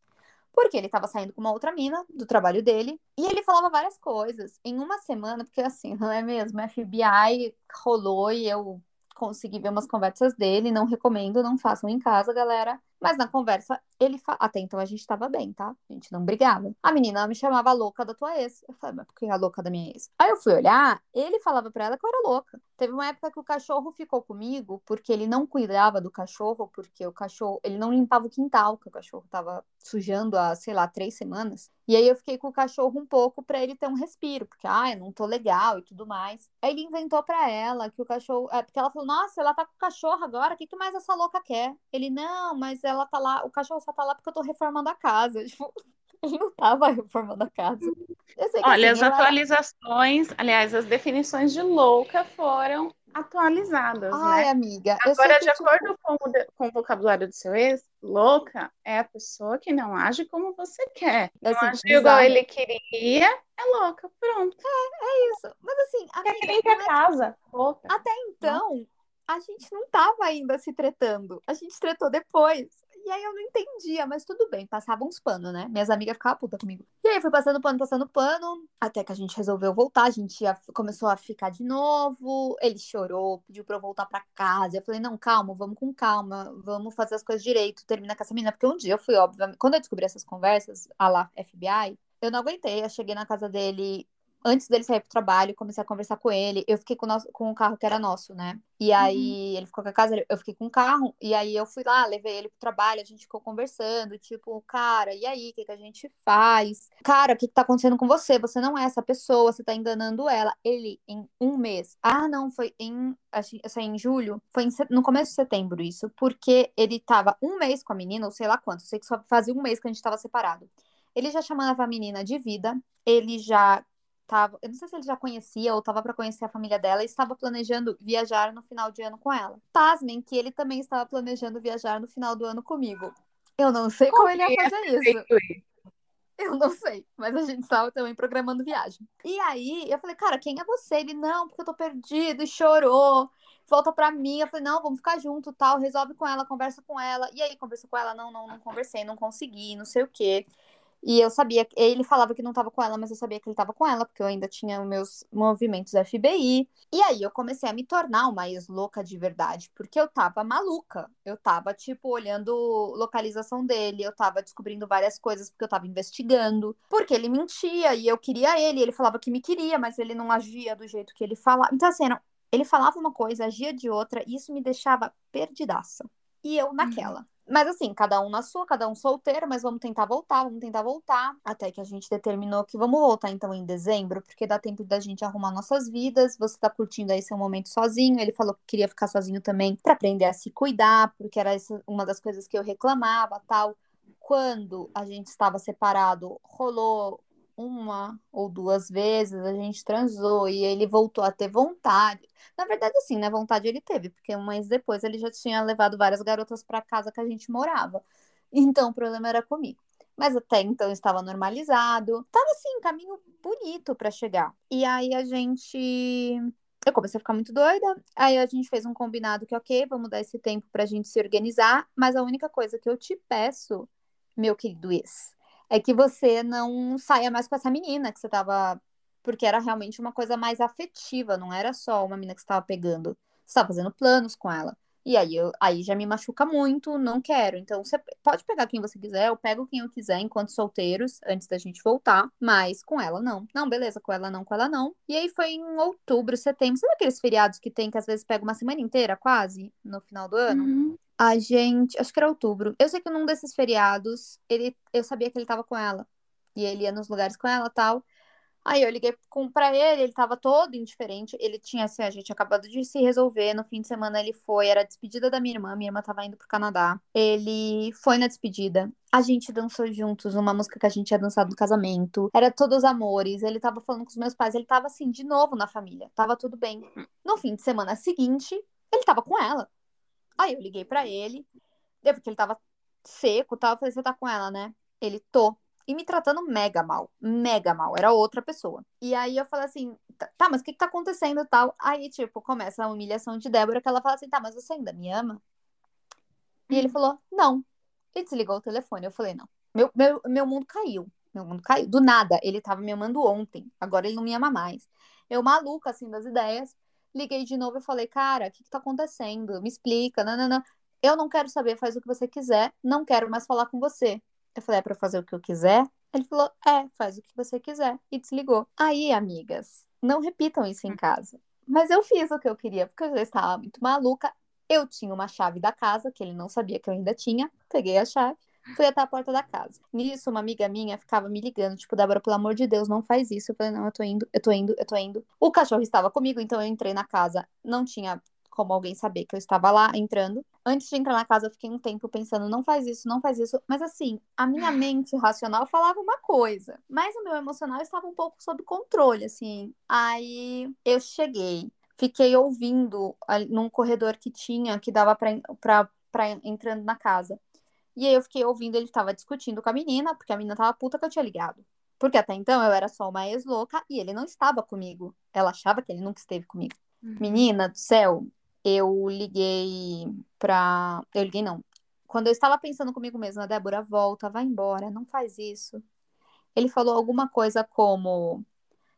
Porque ele estava saindo com uma outra mina do trabalho dele e ele falava várias coisas. Em uma semana, porque assim, não é mesmo? FBI rolou e eu consegui ver umas conversas dele. Não recomendo, não façam em casa, galera. Mas na conversa, ele fa... até então a gente tava bem, tá? A gente não brigava. A menina me chamava louca da tua ex. Eu falei, mas por que a louca da minha ex? Aí eu fui olhar, ele falava pra ela que eu era louca. Teve uma época que o cachorro ficou comigo porque ele não cuidava do cachorro, porque o cachorro, ele não limpava o quintal, que o cachorro tava sujando há, sei lá, três semanas. E aí eu fiquei com o cachorro um pouco pra ele ter um respiro, porque, ah, eu não tô legal e tudo mais. Aí ele inventou pra ela que o cachorro, é, porque ela falou, nossa, ela tá com o cachorro agora, o que, que mais essa louca quer? Ele, não, mas ela tá lá, o cachorro só tá lá porque eu tô reformando a casa. Tipo, ele não tava reformando a casa. Olha, assim, as era- atualizações, aliás, as definições de louca foram atualizadas, Ai, né? amiga, Agora, de que, tipo, acordo com o, de- com o vocabulário do seu ex, louca é a pessoa que não age como você quer. Não assim, agiu igual ele queria, é louca. Pronto. É isso. Mas assim, Quer que limpe a é casa. Louca. Então, a gente não tava ainda se tretando. A gente tretou depois. E aí eu não entendia, mas tudo bem, passava uns panos, né? Minhas amigas ficavam puta comigo. E aí foi passando pano, passando pano, até que a gente resolveu voltar, a gente ia, começou a ficar de novo, ele chorou, pediu pra eu voltar pra casa, eu falei, não, calma, vamos com calma, vamos fazer as coisas direito, termina com essa menina, porque um dia eu fui, obviamente, quando eu descobri essas conversas, a lá, FBI, eu não aguentei, eu cheguei na casa dele antes dele sair pro trabalho, comecei a conversar com ele. Eu fiquei com o, nosso, com o carro que era nosso, né? E aí uhum. ele ficou com a casa, eu fiquei com o carro. E aí eu fui lá, levei ele pro trabalho, a gente ficou conversando, tipo, cara, e aí, o que, que a gente faz? Cara, o que, que tá acontecendo com você? Você não é essa pessoa, você tá enganando ela. Ele, em um mês. Ah, não, foi em. Que em julho. Foi em, no começo de setembro isso. Porque ele tava um mês com a menina, ou sei lá quanto. Sei que só fazia um mês que a gente tava separado. Ele já chamava a menina de vida, ele já tava, eu não sei se ele já conhecia ou estava para conhecer a família dela e estava planejando viajar no final de ano com ela. Pasmem que ele também estava planejando viajar no final do ano comigo. Eu não sei como, como ele ia fazer isso. Eu não sei, mas a gente estava também programando viagem. E aí eu falei, cara, quem é você? Ele, não, porque eu tô perdido, e chorou. Volta pra mim. Eu falei, não, vamos ficar junto, tal, resolve com ela, conversa com ela. E aí, conversa com ela, não, não, não conversei, não consegui, não sei o quê. E eu sabia, ele falava que não estava com ela, mas eu sabia que ele estava com ela, porque eu ainda tinha os meus movimentos FBI. E aí eu comecei a me tornar uma ex-louca de verdade, porque eu tava maluca. Eu tava, tipo, olhando localização dele, eu tava descobrindo várias coisas, porque eu tava investigando. Porque ele mentia e eu queria ele, ele falava que me queria, mas ele não agia do jeito que ele falava. Então, assim, ele falava uma coisa, agia de outra, e isso me deixava perdidaça. E eu naquela. Uhum. Mas assim, cada um na sua, cada um solteiro, mas vamos tentar voltar, vamos tentar voltar. Até que a gente determinou que vamos voltar então em dezembro, porque dá tempo da gente arrumar nossas vidas. Você tá curtindo aí seu momento sozinho. Ele falou que queria ficar sozinho também para aprender a se cuidar, porque era essa uma das coisas que eu reclamava, tal. Quando a gente estava separado, rolou uma ou duas vezes, a gente transou e ele voltou a ter vontade. Na verdade, assim, né? Vontade ele teve, porque um mês depois ele já tinha levado várias garotas para casa que a gente morava. Então o problema era comigo. Mas até então estava normalizado. Tava assim, caminho bonito para chegar. E aí a gente eu comecei a ficar muito doida. Aí a gente fez um combinado que, ok, vamos dar esse tempo pra gente se organizar. Mas a única coisa que eu te peço, meu querido ex, é que você não saia mais com essa menina que você tava. Porque era realmente uma coisa mais afetiva, não era só uma menina que você tava pegando. Você tava fazendo planos com ela. E aí, eu, aí já me machuca muito, não quero. Então, você pode pegar quem você quiser, eu pego quem eu quiser enquanto solteiros, antes da gente voltar. Mas com ela, não. Não, beleza, com ela não, com ela não. E aí foi em outubro, setembro. Sabe aqueles feriados que tem que às vezes pega uma semana inteira, quase, no final do ano? Uhum. A gente, acho que era outubro. Eu sei que num desses feriados, ele, eu sabia que ele tava com ela. E ele ia nos lugares com ela tal. Aí eu liguei com, pra ele, ele tava todo indiferente. Ele tinha, assim, a gente acabado de se resolver. No fim de semana ele foi, era a despedida da minha irmã. Minha irmã tava indo pro Canadá. Ele foi na despedida. A gente dançou juntos, uma música que a gente tinha dançado no casamento. Era todos amores. Ele tava falando com os meus pais. Ele tava, assim, de novo na família. Tava tudo bem. No fim de semana seguinte, ele tava com ela. Aí eu liguei para ele, porque ele tava seco e tal. Eu falei, você tá com ela, né? Ele, tô. E me tratando mega mal, mega mal. Era outra pessoa. E aí eu falei assim, tá, tá mas o que que tá acontecendo tal? Aí, tipo, começa a humilhação de Débora, que ela fala assim, tá, mas você ainda me ama? E ele hum. falou, não. E desligou o telefone. Eu falei, não. Meu, meu, meu mundo caiu. Meu mundo caiu. Do nada. Ele tava me amando ontem. Agora ele não me ama mais. Eu maluca, assim, das ideias. Liguei de novo e falei, cara, o que, que tá acontecendo? Me explica, não, não, não. Eu não quero saber, faz o que você quiser, não quero mais falar com você. Eu falei, é pra fazer o que eu quiser? Ele falou, é, faz o que você quiser. E desligou. Aí, amigas, não repitam isso em casa. Mas eu fiz o que eu queria, porque eu já estava muito maluca. Eu tinha uma chave da casa, que ele não sabia que eu ainda tinha. Peguei a chave Fui até a porta da casa. Nisso, uma amiga minha ficava me ligando, tipo, Débora, pelo amor de Deus, não faz isso. Eu falei, não, eu tô indo, eu tô indo, eu tô indo. O cachorro estava comigo, então eu entrei na casa. Não tinha como alguém saber que eu estava lá entrando. Antes de entrar na casa, eu fiquei um tempo pensando, não faz isso, não faz isso. Mas assim, a minha mente racional falava uma coisa, mas o meu emocional estava um pouco sob controle, assim. Aí eu cheguei, fiquei ouvindo num corredor que tinha, que dava pra entrando na casa. E aí eu fiquei ouvindo, ele tava discutindo com a menina, porque a menina tava puta que eu tinha ligado. Porque até então eu era só uma ex-louca e ele não estava comigo. Ela achava que ele nunca esteve comigo. Uhum. Menina do céu, eu liguei pra. Eu liguei não. Quando eu estava pensando comigo mesma, Débora, volta, vai embora, não faz isso. ele falou alguma coisa como: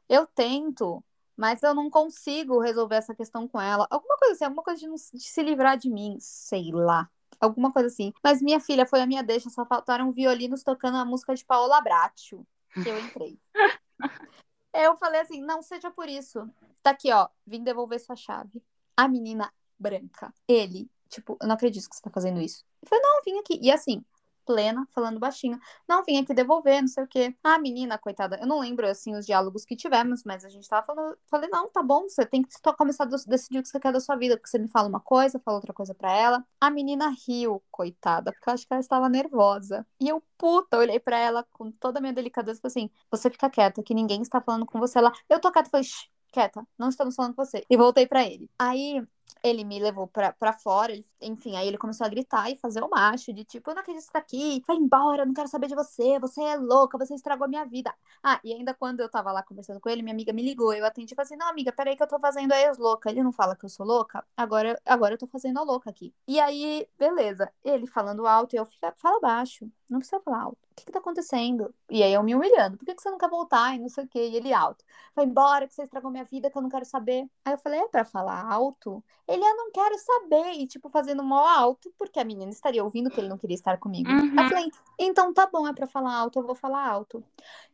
Eu tento, mas eu não consigo resolver essa questão com ela. Alguma coisa assim, alguma coisa de, não, de se livrar de mim, sei lá. Alguma coisa assim. Mas minha filha foi a minha deixa, só faltaram violinos tocando a música de Paola Bracho. Que eu entrei. eu falei assim: não seja por isso. Tá aqui, ó. Vim devolver sua chave. A menina branca. Ele, tipo, eu não acredito que você tá fazendo isso. Eu falei, não, vim aqui. E assim, plena, falando baixinho. Não, vim aqui devolver, não sei o quê. Ah, menina, coitada, eu não lembro, assim, os diálogos que tivemos, mas a gente tava falando, falei, não, tá bom, você tem que começar a decidir o que você quer da sua vida, porque você me fala uma coisa, fala outra coisa para ela. A menina riu, coitada, porque eu acho que ela estava nervosa. E eu, puta, olhei para ela com toda a minha delicadeza e falei assim, você fica quieta, que ninguém está falando com você lá. Eu tô quieta, falei, quieta, não estamos falando com você. E voltei para ele. Aí ele me levou pra, pra fora, ele, enfim, aí ele começou a gritar e fazer o macho, de tipo, eu não acredito que você tá aqui, vai embora, não quero saber de você, você é louca, você estragou a minha vida. Ah, e ainda quando eu tava lá conversando com ele, minha amiga me ligou, eu atendi e falei assim, não, amiga, peraí que eu tô fazendo a ex-louca. Ele não fala que eu sou louca? Agora, agora eu tô fazendo a louca aqui. E aí, beleza, ele falando alto, eu fico, fala baixo, não precisa falar alto. O que que tá acontecendo? E aí eu me humilhando, por que, que você não quer voltar? E não sei o quê, e ele alto. Vai embora, que você estragou minha vida, que eu não quero saber. Aí eu falei, é pra falar alto? Ele, eu não quero saber. E, tipo, fazendo mó alto, porque a menina estaria ouvindo que ele não queria estar comigo. Uhum. Eu falei, então tá bom, é pra falar alto, eu vou falar alto.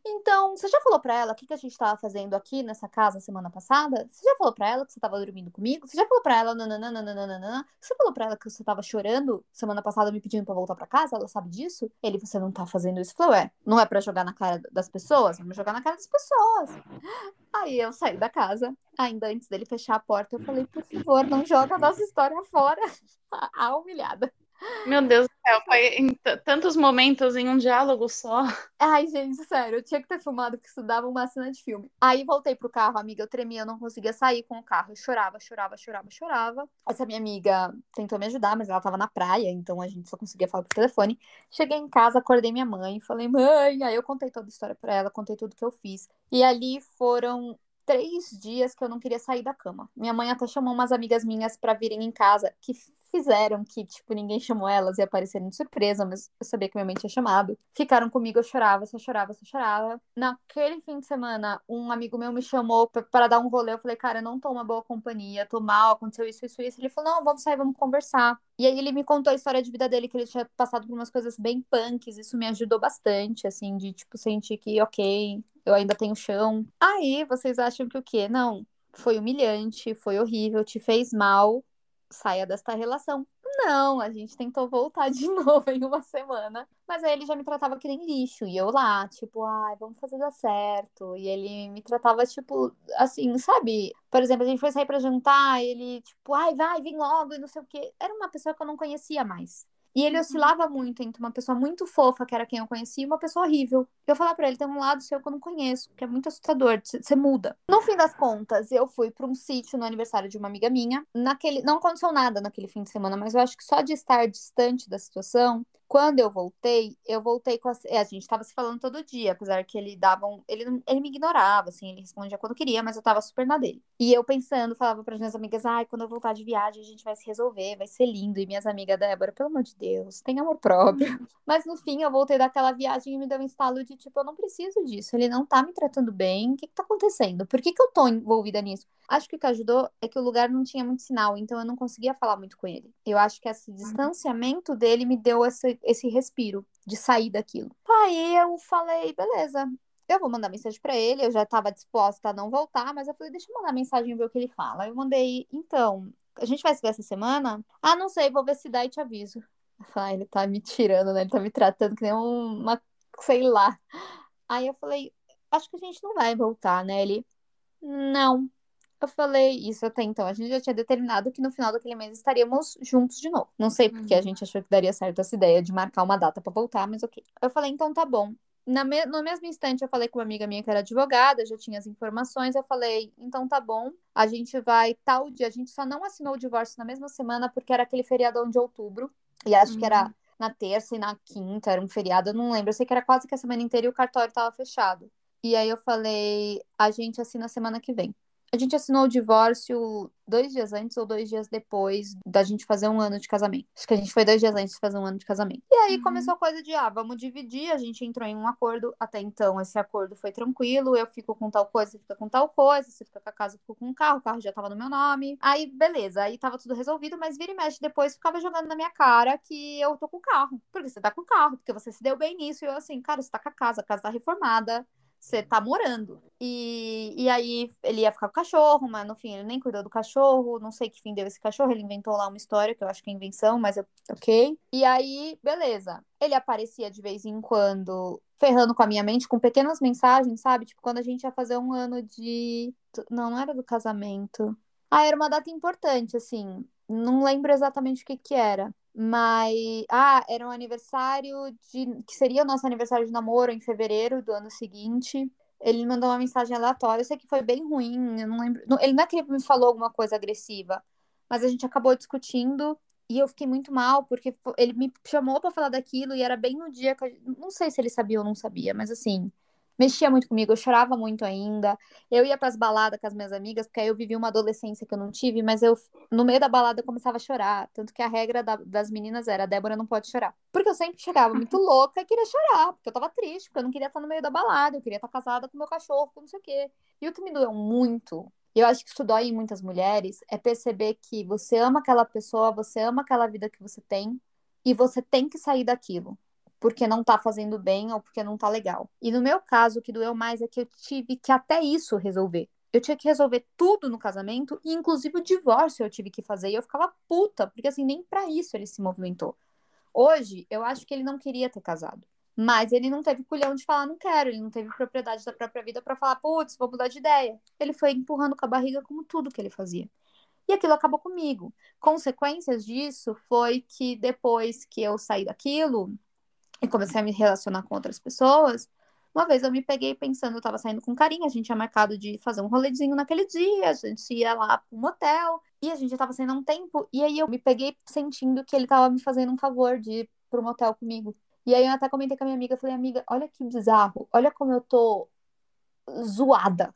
Então, você já falou pra ela o que, que a gente tava fazendo aqui nessa casa semana passada? Você já falou pra ela que você tava dormindo comigo? Você já falou pra ela, nananana? Você falou pra ela que você tava chorando semana passada me pedindo pra voltar pra casa? Ela sabe disso? Ele, você não tá fazendo isso? Eu falei, ué, não é pra jogar na cara das pessoas? Vamos jogar na cara das pessoas. Aí eu saí da casa, ainda antes dele fechar a porta, eu falei, por favor, não joga a nossa história fora. A humilhada. Meu Deus do céu, foi em tantos momentos em um diálogo só. Ai, gente, sério, eu tinha que ter filmado porque isso dava uma cena de filme. Aí voltei pro carro, amiga, eu tremia, eu não conseguia sair com o carro. Eu chorava, chorava, chorava, chorava. Essa minha amiga tentou me ajudar, mas ela tava na praia, então a gente só conseguia falar por telefone. Cheguei em casa, acordei minha mãe, falei, mãe, aí eu contei toda a história pra ela, contei tudo que eu fiz. E ali foram três dias que eu não queria sair da cama. Minha mãe até chamou umas amigas minhas para virem em casa, que fizeram que, tipo, ninguém chamou elas e apareceram de surpresa, mas eu sabia que minha mãe tinha chamado. Ficaram comigo, eu chorava, só chorava, só chorava. Naquele fim de semana, um amigo meu me chamou para dar um rolê. Eu falei, cara, eu não tô uma boa companhia, tô mal, aconteceu isso, isso, isso. Ele falou, não, vamos sair, vamos conversar. E aí ele me contou a história de vida dele, que ele tinha passado por umas coisas bem punks. Isso me ajudou bastante, assim, de, tipo, sentir que, ok, eu ainda tenho chão. Aí, vocês acham que o quê? Não, foi humilhante, foi horrível, te fez mal, saia desta relação. Não, a gente tentou voltar de novo em uma semana. Mas aí ele já me tratava que nem lixo. E eu lá, tipo, ai, vamos fazer dar certo. E ele me tratava, tipo, assim, sabe? Por exemplo, a gente foi sair pra jantar, ele, tipo, ai, vai, vem logo e não sei o quê. Era uma pessoa que eu não conhecia mais. E ele oscilava muito entre uma pessoa muito fofa, que era quem eu conhecia, e uma pessoa horrível. Eu falava pra ele, tem um lado seu que eu não conheço, que é muito assustador, você muda. No fim das contas, eu fui para um sítio no aniversário de uma amiga minha. Naquele, não aconteceu nada naquele fim de semana, mas eu acho que só de estar distante da situação, quando eu voltei, eu voltei com a. É, a gente tava se falando todo dia, apesar que ele dava um. Ele, ele me ignorava, assim, ele respondia quando queria, mas eu tava super na dele. E eu pensando, falava para as minhas amigas, ai, quando eu voltar de viagem, a gente vai se resolver, vai ser lindo. E minhas amigas, Débora, pelo amor de Deus, tem amor próprio. mas no fim, eu voltei daquela viagem e me deu um estalo de tipo, eu não preciso disso, ele não tá me tratando bem, o que que tá acontecendo? Por que que eu tô envolvida nisso? Acho que o que ajudou é que o lugar não tinha muito sinal, então eu não conseguia falar muito com ele. Eu acho que esse distanciamento dele me deu esse, respiro de sair daquilo. Aí eu falei, beleza, eu vou mandar mensagem para ele. Eu já estava disposta a não voltar, mas eu falei, deixa eu mandar mensagem e ver o que ele fala. Eu mandei, então, a gente vai se ver essa semana? Ah, não sei, vou ver se dá e te aviso. Ah, ele tá me tirando, né? Ele tá me tratando que nem uma, sei lá. Aí eu falei, acho que a gente não vai voltar, né? Ele, não. Eu falei isso até então. A gente já tinha determinado que no final daquele mês estaríamos juntos de novo. Não sei porque a gente achou que daria certo essa ideia de marcar uma data para voltar, mas ok. Eu falei, então tá bom. Na me... No mesmo instante, eu falei com uma amiga minha que era advogada, já tinha as informações. Eu falei, então tá bom, a gente vai tal dia. A gente só não assinou o divórcio na mesma semana porque era aquele feriadão de outubro. E acho Uhum. que era na terça e na quinta, era um feriado, eu não lembro. Eu sei que era quase que a semana inteira e o cartório tava fechado. E aí eu falei, a gente assina semana que vem. A gente assinou o divórcio dois dias antes ou dois dias depois da gente fazer um ano de casamento. Acho que a gente foi dois dias antes de fazer um ano de casamento. E aí uhum. começou a coisa de, ah, vamos dividir. A gente entrou em um acordo. Até então, esse acordo foi tranquilo. Eu fico com tal coisa, você fica com tal coisa. Você fica com a casa, eu fico com o carro. O carro já tava no meu nome. Aí, beleza. Aí tava tudo resolvido. Mas vira e mexe depois ficava jogando na minha cara que eu tô com o carro. Porque você tá com o carro. Porque você se deu bem nisso. E eu assim, cara, você tá com a casa. A casa tá reformada você tá morando. E, e aí ele ia ficar com o cachorro, mas no fim ele nem cuidou do cachorro, não sei que fim deu esse cachorro, ele inventou lá uma história que eu acho que é invenção, mas ok. E aí, beleza. Ele aparecia de vez em quando ferrando com a minha mente, com pequenas mensagens, sabe? Tipo, quando a gente ia fazer um ano de. Não, não era do casamento. Ah, era uma data importante, assim. Não lembro exatamente o que que era. Mas, ah, era um aniversário de. que seria o nosso aniversário de namoro em fevereiro do ano seguinte. Ele mandou uma mensagem aleatória. Eu sei que foi bem ruim, eu não lembro. Ele não é que ele me falou alguma coisa agressiva, mas a gente acabou discutindo e eu fiquei muito mal, porque ele me chamou para falar daquilo e era bem no dia que. Não sei se ele sabia ou não sabia, mas assim mexia muito comigo, eu chorava muito ainda. Eu ia para as baladas com as minhas amigas, porque aí eu vivi uma adolescência que eu não tive, mas eu, no meio da balada, eu começava a chorar. Tanto que a regra da, das meninas era: a Débora não pode chorar. Porque eu sempre chegava muito louca e queria chorar, porque eu tava triste, porque eu não queria estar no meio da balada, eu queria estar casada com meu cachorro, com não sei o quê. E o que me doeu muito. E eu acho que isso dói em muitas mulheres, é perceber que você ama aquela pessoa, você ama aquela vida que você tem, e você tem que sair daquilo porque não tá fazendo bem ou porque não tá legal. E no meu caso, o que doeu mais é que eu tive que até isso resolver. Eu tinha que resolver tudo no casamento, e inclusive o divórcio eu tive que fazer. E eu ficava puta, porque assim, nem para isso ele se movimentou. Hoje, eu acho que ele não queria ter casado. Mas ele não teve culhão de falar, não quero. Ele não teve propriedade da própria vida para falar, putz, vou mudar de ideia. Ele foi empurrando com a barriga como tudo que ele fazia. E aquilo acabou comigo. Consequências disso foi que depois que eu saí daquilo, e comecei a me relacionar com outras pessoas, uma vez eu me peguei pensando, eu tava saindo com carinha, a gente tinha marcado de fazer um rolezinho naquele dia, a gente ia lá pro motel, e a gente já tava saindo há um tempo, e aí eu me peguei sentindo que ele tava me fazendo um favor de ir pro motel comigo. E aí eu até comentei com a minha amiga, falei, amiga, olha que bizarro, olha como eu tô zoada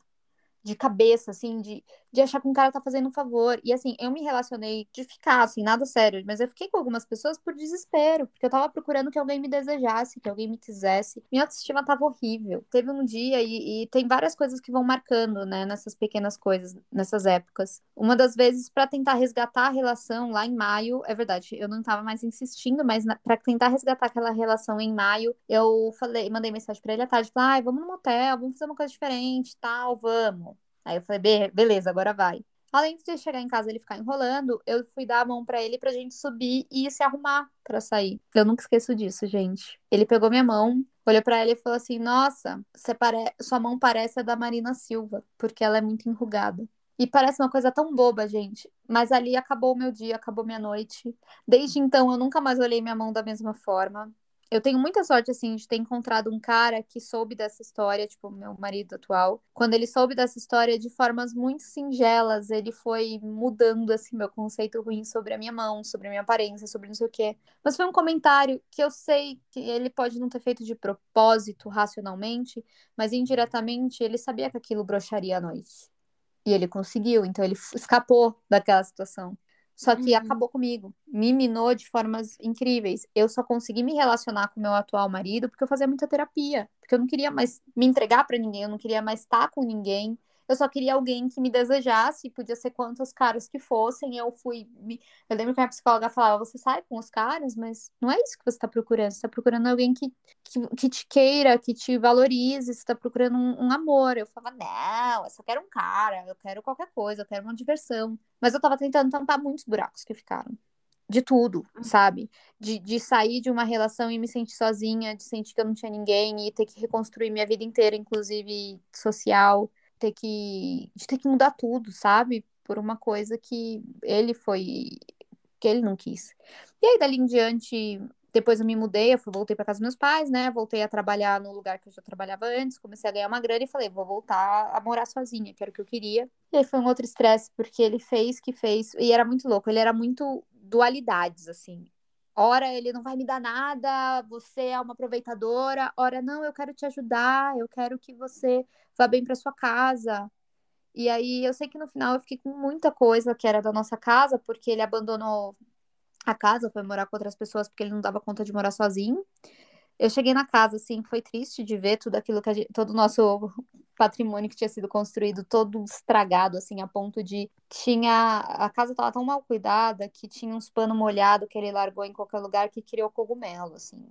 de cabeça, assim, de, de achar que um cara tá fazendo um favor. E assim, eu me relacionei de ficar, assim, nada sério, mas eu fiquei com algumas pessoas por desespero, porque eu tava procurando que alguém me desejasse, que alguém me quisesse. Minha autoestima tava horrível. Teve um dia, e, e tem várias coisas que vão marcando, né, nessas pequenas coisas, nessas épocas. Uma das vezes, para tentar resgatar a relação lá em maio, é verdade, eu não tava mais insistindo, mas para tentar resgatar aquela relação em maio, eu falei, mandei mensagem para ele à tarde, falei, ah, vamos no motel, vamos fazer uma coisa diferente, tal, vamos. Aí eu falei, Be beleza, agora vai. Além de chegar em casa ele ficar enrolando, eu fui dar a mão para ele pra gente subir e se arrumar para sair. Eu nunca esqueço disso, gente. Ele pegou minha mão, olhou para ela e falou assim: "Nossa, pare... sua mão parece a da Marina Silva, porque ela é muito enrugada". E parece uma coisa tão boba, gente. Mas ali acabou o meu dia, acabou minha noite. Desde então eu nunca mais olhei minha mão da mesma forma eu tenho muita sorte, assim, de ter encontrado um cara que soube dessa história, tipo, meu marido atual. Quando ele soube dessa história de formas muito singelas, ele foi mudando, assim, meu conceito ruim sobre a minha mão, sobre a minha aparência, sobre não sei o quê. Mas foi um comentário que eu sei que ele pode não ter feito de propósito, racionalmente, mas indiretamente ele sabia que aquilo broxaria a noite. E ele conseguiu, então ele escapou daquela situação. Só que uhum. acabou comigo. Me minou de formas incríveis. Eu só consegui me relacionar com meu atual marido porque eu fazia muita terapia. Porque eu não queria mais me entregar para ninguém, eu não queria mais estar com ninguém. Eu só queria alguém que me desejasse, podia ser quantos caras que fossem. Eu fui. Me... Eu lembro que a minha psicóloga falava: você sai com os caras, mas não é isso que você está procurando. Você está procurando alguém que, que, que, te queira, que te valorize, você está procurando um, um, amor. Eu falava: não, eu só quero um cara, eu quero qualquer coisa, eu quero uma diversão. Mas eu estava tentando tampar muitos buracos que ficaram de tudo, uhum. sabe? De, de sair de uma relação e me sentir sozinha, de sentir que eu não tinha ninguém e ter que reconstruir minha vida inteira, inclusive social ter que, de ter que mudar tudo, sabe? Por uma coisa que ele foi, que ele não quis. E aí, dali em diante, depois eu me mudei, eu voltei para casa dos meus pais, né? Voltei a trabalhar no lugar que eu já trabalhava antes, comecei a ganhar uma grana e falei, vou voltar a morar sozinha, que era o que eu queria. E aí foi um outro estresse, porque ele fez que fez, e era muito louco, ele era muito dualidades, assim. Ora, ele não vai me dar nada, você é uma aproveitadora. Ora, não, eu quero te ajudar, eu quero que você vá bem para sua casa. E aí eu sei que no final eu fiquei com muita coisa que era da nossa casa, porque ele abandonou a casa, foi morar com outras pessoas porque ele não dava conta de morar sozinho. Eu cheguei na casa, assim, foi triste de ver tudo aquilo que gente, todo o nosso patrimônio que tinha sido construído todo estragado, assim, a ponto de tinha a casa estava tão mal cuidada que tinha uns pano molhado que ele largou em qualquer lugar que criou cogumelo, assim.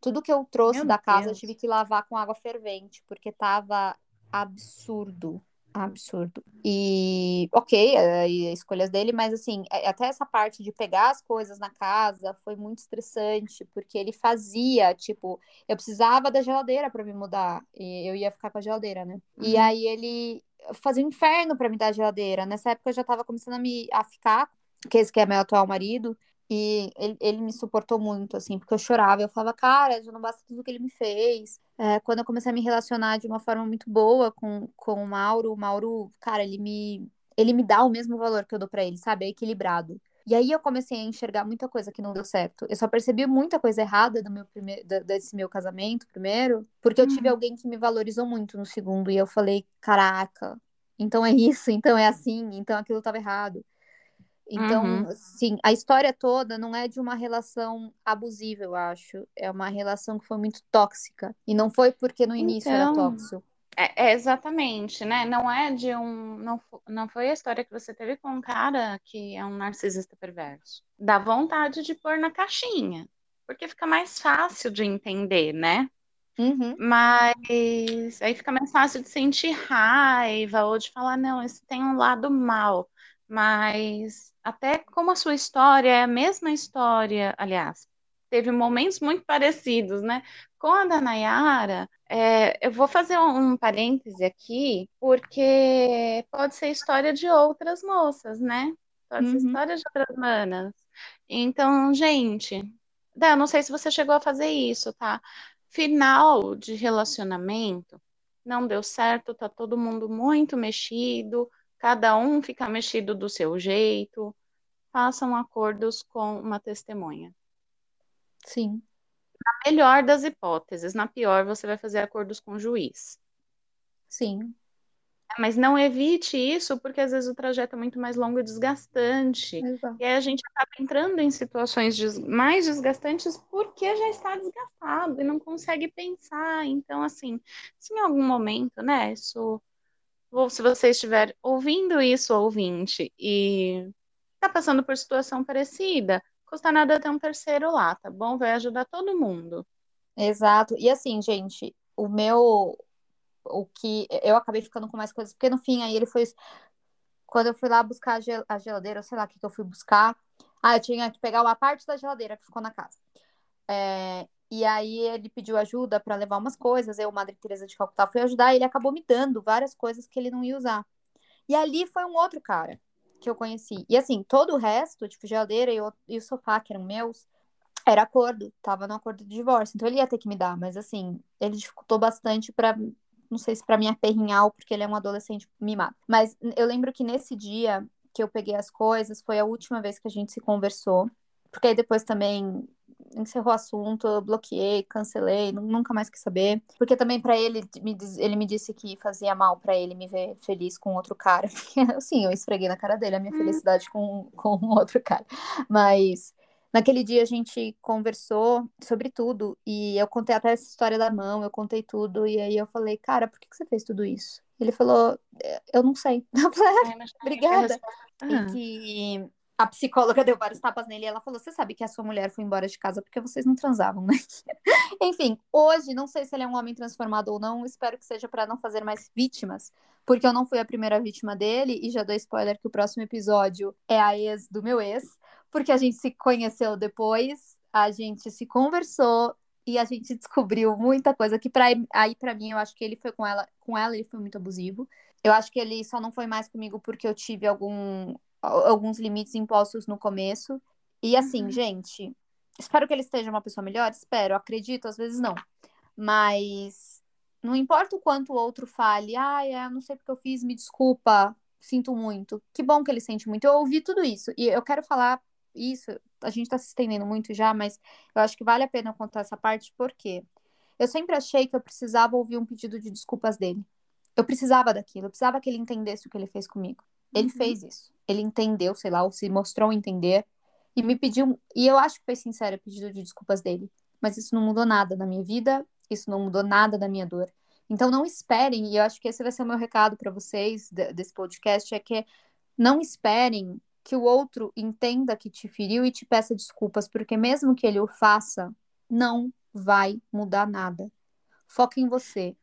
Tudo que eu trouxe Meu da casa Deus. eu tive que lavar com água fervente, porque tava absurdo absurdo. E, ok, é, escolhas dele, mas assim, é, até essa parte de pegar as coisas na casa foi muito estressante, porque ele fazia, tipo, eu precisava da geladeira para me mudar, e eu ia ficar com a geladeira, né? Uhum. E aí ele fazia um inferno para me dar a geladeira. Nessa época eu já tava começando a me a ficar, que esse que é meu atual marido, e ele, ele, me suportou muito, assim, porque eu chorava. Eu falava, cara, já não basta tudo que ele me fez. É, quando eu comecei a me relacionar de uma forma muito boa com, com o Mauro, o Mauro, cara, ele me, ele me dá o mesmo valor que eu dou para ele, sabe? É equilibrado. E aí eu comecei a enxergar muita coisa que não deu certo. Eu só percebi muita coisa errada do meu primeiro, desse meu casamento, primeiro, porque eu tive uhum. alguém que me valorizou muito no segundo. E eu falei, caraca, então é isso, então é assim, então aquilo estava errado. Então, uhum. sim, a história toda não é de uma relação abusiva, eu acho. É uma relação que foi muito tóxica. E não foi porque no início então, era tóxico. É, é, exatamente, né? Não é de um. Não, não foi a história que você teve com um cara que é um narcisista perverso. Dá vontade de pôr na caixinha. Porque fica mais fácil de entender, né? Uhum. Mas aí fica mais fácil de sentir raiva ou de falar, não, esse tem um lado mal. Mas até como a sua história é a mesma história, aliás, teve momentos muito parecidos, né? Com a da Nayara, é, eu vou fazer um, um parêntese aqui, porque pode ser história de outras moças, né? Pode ser uhum. história de outras manas. Então, gente, eu não sei se você chegou a fazer isso, tá? Final de relacionamento, não deu certo, tá todo mundo muito mexido, Cada um fica mexido do seu jeito. Façam acordos com uma testemunha. Sim. Na melhor das hipóteses, na pior, você vai fazer acordos com o juiz. Sim. Mas não evite isso, porque às vezes o trajeto é muito mais longo e desgastante. Exato. E aí a gente acaba entrando em situações mais desgastantes porque já está desgastado e não consegue pensar. Então, assim, se em algum momento, né, isso ou se você estiver ouvindo isso, ouvinte, e está passando por situação parecida, custa nada ter um terceiro lá, tá bom? Vai ajudar todo mundo. Exato. E assim, gente, o meu. O que. Eu acabei ficando com mais coisas, porque no fim aí ele foi. Quando eu fui lá buscar a geladeira, sei lá o que, que eu fui buscar. Ah, eu tinha que pegar uma parte da geladeira que ficou na casa. É, e aí ele pediu ajuda para levar umas coisas, eu, Madre Teresa de Calcutá, fui ajudar e ele acabou me dando várias coisas que ele não ia usar. E ali foi um outro cara que eu conheci. E assim, todo o resto, tipo geladeira e o, e o sofá, que eram meus, era acordo, tava no acordo de divórcio. Então ele ia ter que me dar, mas assim, ele dificultou bastante para não sei se para me aperrinhar ou porque ele é um adolescente mimado. Mas eu lembro que nesse dia que eu peguei as coisas, foi a última vez que a gente se conversou. Porque aí depois também encerrou o assunto, eu bloqueei, cancelei, nunca mais quis saber. Porque também para ele, ele me disse que fazia mal para ele me ver feliz com outro cara. Porque, assim, eu esfreguei na cara dele a minha hum. felicidade com, com outro cara. Mas naquele dia a gente conversou sobre tudo. E eu contei até essa história da mão, eu contei tudo. E aí eu falei, cara, por que, que você fez tudo isso? Ele falou, eu não sei. Eu falei, ah, obrigada. E que a psicóloga deu vários tapas nele e ela falou: Você sabe que a sua mulher foi embora de casa porque vocês não transavam, né? Enfim, hoje, não sei se ele é um homem transformado ou não, espero que seja para não fazer mais vítimas, porque eu não fui a primeira vítima dele e já dou spoiler que o próximo episódio é a ex do meu ex, porque a gente se conheceu depois, a gente se conversou e a gente descobriu muita coisa que para aí para mim eu acho que ele foi com ela, com ela ele foi muito abusivo. Eu acho que ele só não foi mais comigo porque eu tive algum alguns limites impostos no começo. E assim, uhum. gente, espero que ele esteja uma pessoa melhor, espero, acredito, às vezes não. Mas não importa o quanto o outro fale, ai, ah, é, não sei porque eu fiz, me desculpa, sinto muito. Que bom que ele sente muito. Eu ouvi tudo isso. E eu quero falar isso, a gente tá se estendendo muito já, mas eu acho que vale a pena contar essa parte, porque eu sempre achei que eu precisava ouvir um pedido de desculpas dele. eu precisava daquilo, eu precisava que ele entendesse o que ele fez comigo. Ele uhum. fez isso. Ele entendeu, sei lá, ou se mostrou entender e me pediu, e eu acho que foi sincero o pedido de desculpas dele, mas isso não mudou nada na minha vida, isso não mudou nada da minha dor. Então não esperem, e eu acho que esse vai ser o meu recado para vocês desse podcast, é que não esperem que o outro entenda que te feriu e te peça desculpas, porque mesmo que ele o faça, não vai mudar nada. Foca em você.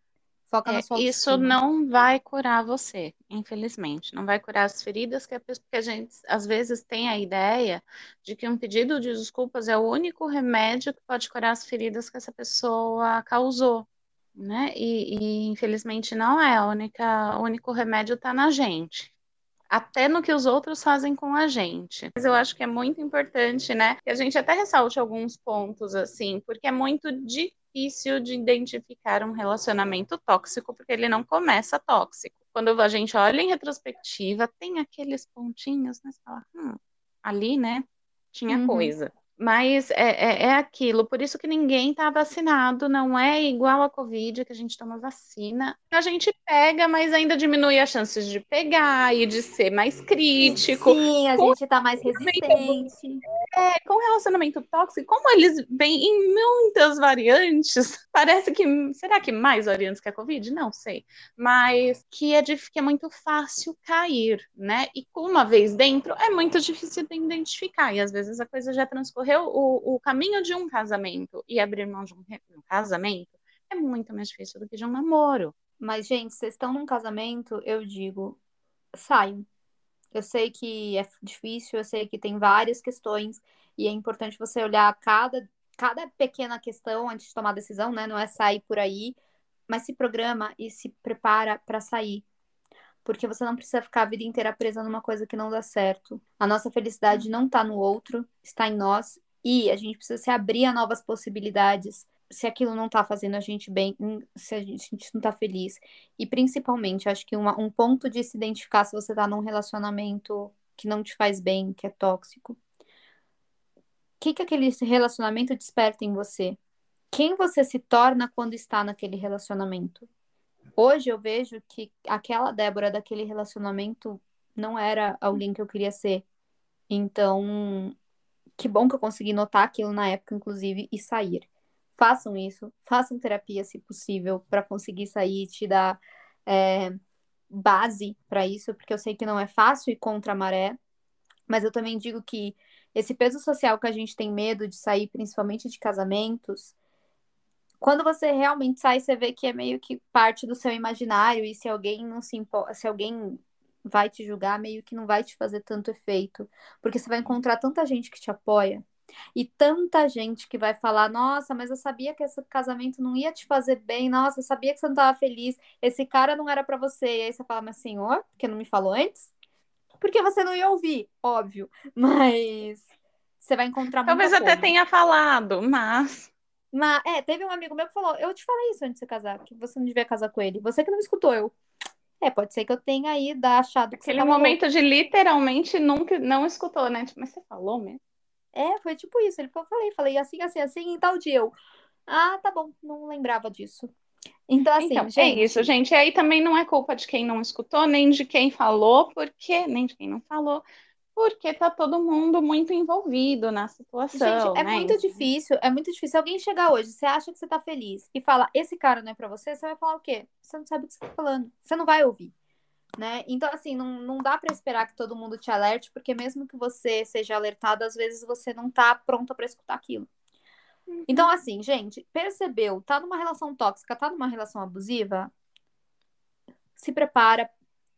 Foca é, na sua Isso não vai curar você, infelizmente. Não vai curar as feridas que a, pessoa, que a gente às vezes tem a ideia de que um pedido de desculpas é o único remédio que pode curar as feridas que essa pessoa causou. Né? E, e infelizmente não é. A única, o único remédio está na gente até no que os outros fazem com a gente. Mas eu acho que é muito importante, né, que a gente até ressalte alguns pontos, assim, porque é muito difícil de identificar um relacionamento tóxico, porque ele não começa tóxico. Quando a gente olha em retrospectiva, tem aqueles pontinhos, né, você fala, hum, ali, né, tinha uhum. coisa. Mas é, é, é, aquilo, por isso que ninguém está vacinado, não é igual a Covid, que a gente toma vacina. A gente pega, mas ainda diminui as chances de pegar e de ser mais crítico. Sim, a com gente está mais resistente. É, com relacionamento tóxico, como eles vêm em muitas variantes, parece que. Será que mais variantes que a Covid? Não sei. Mas que é, de, que é muito fácil cair, né? E uma vez dentro, é muito difícil de identificar. E às vezes a coisa já transcorreu percorreu o, o caminho de um casamento e abrir mão de um, um casamento é muito mais difícil do que de um namoro. Mas, gente, vocês estão num casamento, eu digo, saiam. Eu sei que é difícil, eu sei que tem várias questões e é importante você olhar cada, cada pequena questão antes de tomar decisão, né? Não é sair por aí, mas se programa e se prepara para sair porque você não precisa ficar a vida inteira presa numa coisa que não dá certo. A nossa felicidade não está no outro, está em nós, e a gente precisa se abrir a novas possibilidades. Se aquilo não está fazendo a gente bem, se a gente, a gente não está feliz. E principalmente, acho que uma, um ponto de se identificar se você está num relacionamento que não te faz bem, que é tóxico. O que, que aquele relacionamento desperta em você? Quem você se torna quando está naquele relacionamento? Hoje eu vejo que aquela Débora daquele relacionamento não era alguém que eu queria ser. Então, que bom que eu consegui notar aquilo na época, inclusive, e sair. Façam isso, façam terapia se possível, para conseguir sair e te dar é, base para isso, porque eu sei que não é fácil ir contra a maré, mas eu também digo que esse peso social que a gente tem medo de sair, principalmente de casamentos, quando você realmente sai, você vê que é meio que parte do seu imaginário, e se alguém não se impo... se alguém vai te julgar, meio que não vai te fazer tanto efeito. Porque você vai encontrar tanta gente que te apoia. E tanta gente que vai falar: Nossa, mas eu sabia que esse casamento não ia te fazer bem. Nossa, eu sabia que você não estava feliz. Esse cara não era para você. E aí você fala: Mas senhor, por que não me falou antes? Porque você não ia ouvir, óbvio. Mas você vai encontrar Talvez até tenha falado, mas. Mas, é, teve um amigo meu que falou: Eu te falei isso antes de você casar, que você não devia casar com ele. Você que não me escutou, eu. É, pode ser que eu tenha aí achado que Aquele momento louco. de literalmente nunca não escutou, né? Tipo, mas você falou mesmo? É, foi tipo isso. Ele falou, falei, falei assim, assim, assim, em tal dia. Eu, ah, tá bom, não lembrava disso. Então, assim, então, gente... É isso, gente. E aí também não é culpa de quem não escutou, nem de quem falou, porque nem de quem não falou, porque tá todo mundo muito envolvido na situação. Gente, é né? muito difícil, é muito difícil. Alguém chegar hoje, você acha que você tá feliz e fala, esse cara não é pra você, você vai falar o quê? Você não sabe o que você tá falando. Você não vai ouvir. Né? Então, assim, não, não dá para esperar que todo mundo te alerte, porque mesmo que você seja alertado, às vezes você não tá pronta para escutar aquilo. Uhum. Então, assim, gente, percebeu, tá numa relação tóxica, tá numa relação abusiva, se prepara,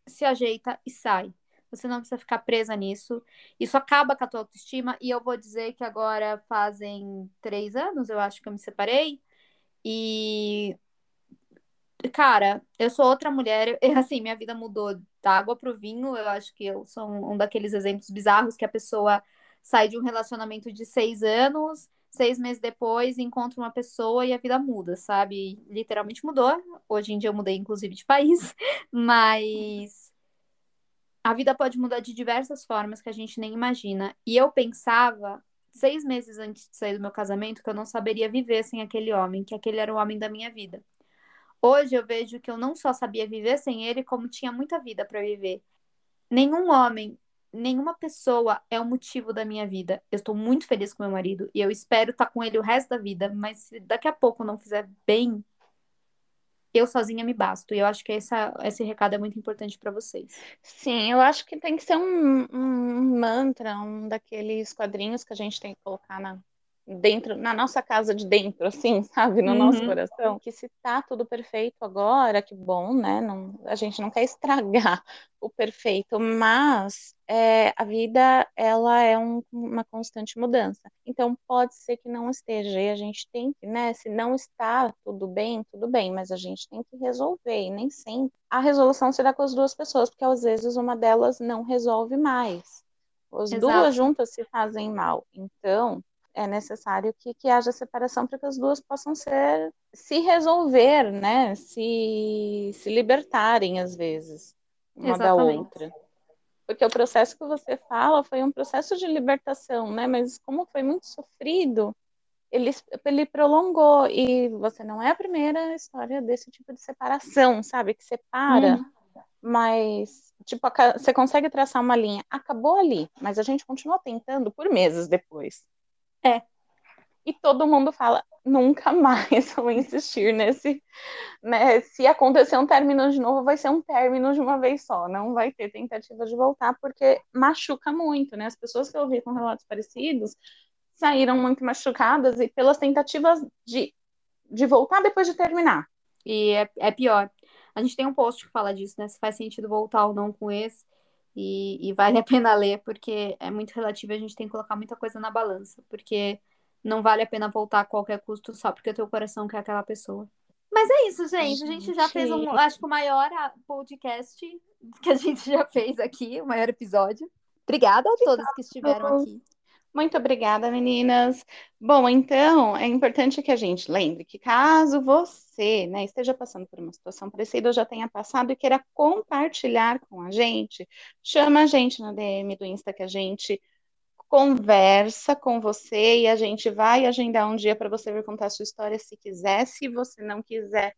se ajeita e sai. Você não precisa ficar presa nisso. Isso acaba com a tua autoestima. E eu vou dizer que agora fazem três anos, eu acho que eu me separei. E. Cara, eu sou outra mulher. Eu, assim, minha vida mudou da água pro vinho. Eu acho que eu sou um daqueles exemplos bizarros que a pessoa sai de um relacionamento de seis anos, seis meses depois encontra uma pessoa e a vida muda, sabe? Literalmente mudou. Hoje em dia eu mudei, inclusive, de país, mas a vida pode mudar de diversas formas que a gente nem imagina. E eu pensava, seis meses antes de sair do meu casamento, que eu não saberia viver sem aquele homem, que aquele era o homem da minha vida. Hoje eu vejo que eu não só sabia viver sem ele, como tinha muita vida para viver. Nenhum homem, nenhuma pessoa é o motivo da minha vida. Eu estou muito feliz com meu marido e eu espero estar com ele o resto da vida, mas se daqui a pouco não fizer bem, eu sozinha me basto. E eu acho que essa, esse recado é muito importante para vocês. Sim, eu acho que tem que ser um, um mantra, um daqueles quadrinhos que a gente tem que colocar na, dentro, na nossa casa de dentro, assim, sabe, no uhum. nosso coração, que se tá tudo perfeito agora, que bom, né? Não, a gente não quer estragar o perfeito, mas é, a vida ela é um, uma constante mudança. Então pode ser que não esteja e a gente tem que, né? Se não está tudo bem, tudo bem, mas a gente tem que resolver e nem sempre a resolução se dá com as duas pessoas, porque às vezes uma delas não resolve mais. As Exato. duas juntas se fazem mal. Então, é necessário que, que haja separação para que as duas possam ser se resolver, né? Se, se libertarem às vezes uma Exatamente. da outra. Porque o processo que você fala foi um processo de libertação, né? Mas como foi muito sofrido, ele, ele prolongou. E você não é a primeira história desse tipo de separação, sabe? Que separa, uhum. mas tipo, você consegue traçar uma linha. Acabou ali, mas a gente continua tentando por meses depois. É. E todo mundo fala, nunca mais vou insistir nesse. Né? Se acontecer um término de novo, vai ser um término de uma vez só. Não vai ter tentativa de voltar, porque machuca muito, né? As pessoas que eu vi com relatos parecidos saíram muito machucadas e pelas tentativas de, de voltar depois de terminar. E é, é pior. A gente tem um post que fala disso, né? Se faz sentido voltar ou não com esse. E, e, vale a pena ler, porque é muito relativo a gente tem que colocar muita coisa na balança, porque não vale a pena voltar a qualquer custo só porque o teu coração quer aquela pessoa. Mas é isso, gente. A gente já fez um, acho que o maior podcast que a gente já fez aqui, o maior episódio. Obrigada a todas que estiveram aqui. Muito obrigada, meninas. Bom, então é importante que a gente lembre que caso você né, esteja passando por uma situação parecida ou já tenha passado e queira compartilhar com a gente, chama a gente na DM do Insta que a gente conversa com você e a gente vai agendar um dia para você vir contar a sua história se quiser. Se você não quiser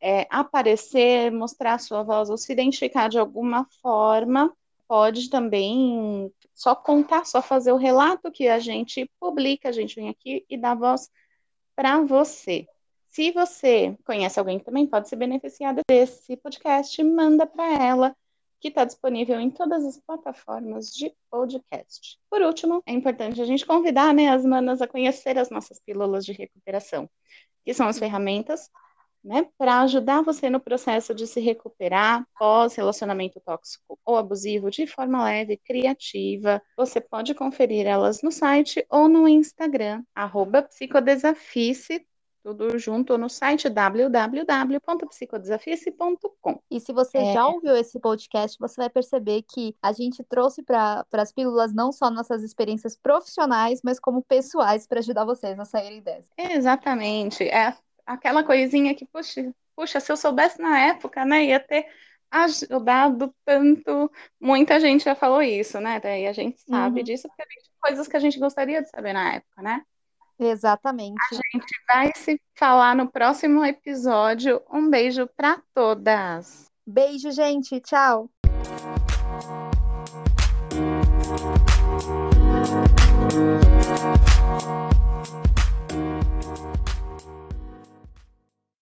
é, aparecer, mostrar a sua voz ou se identificar de alguma forma, pode também só contar, só fazer o relato que a gente publica, a gente vem aqui e dá voz para você. Se você conhece alguém que também pode se beneficiar desse podcast, manda para ela, que está disponível em todas as plataformas de podcast. Por último, é importante a gente convidar né, as manas a conhecer as nossas pílulas de recuperação, que são as ferramentas né, para ajudar você no processo de se recuperar pós relacionamento tóxico ou abusivo de forma leve, criativa. Você pode conferir elas no site ou no Instagram, arroba psicodesafice, tudo junto no site www.psicodesafice.com. E se você é... já ouviu esse podcast, você vai perceber que a gente trouxe para as pílulas não só nossas experiências profissionais, mas como pessoais para ajudar vocês a saírem dessa. Exatamente. É aquela coisinha que, puxa, puxa, se eu soubesse na época, né, ia ter ajudado tanto. Muita gente já falou isso, né? Daí a gente sabe uhum. disso porque gente, coisas que a gente gostaria de saber na época, né? Exatamente. A gente vai se falar no próximo episódio. Um beijo para todas. Beijo, gente. Tchau.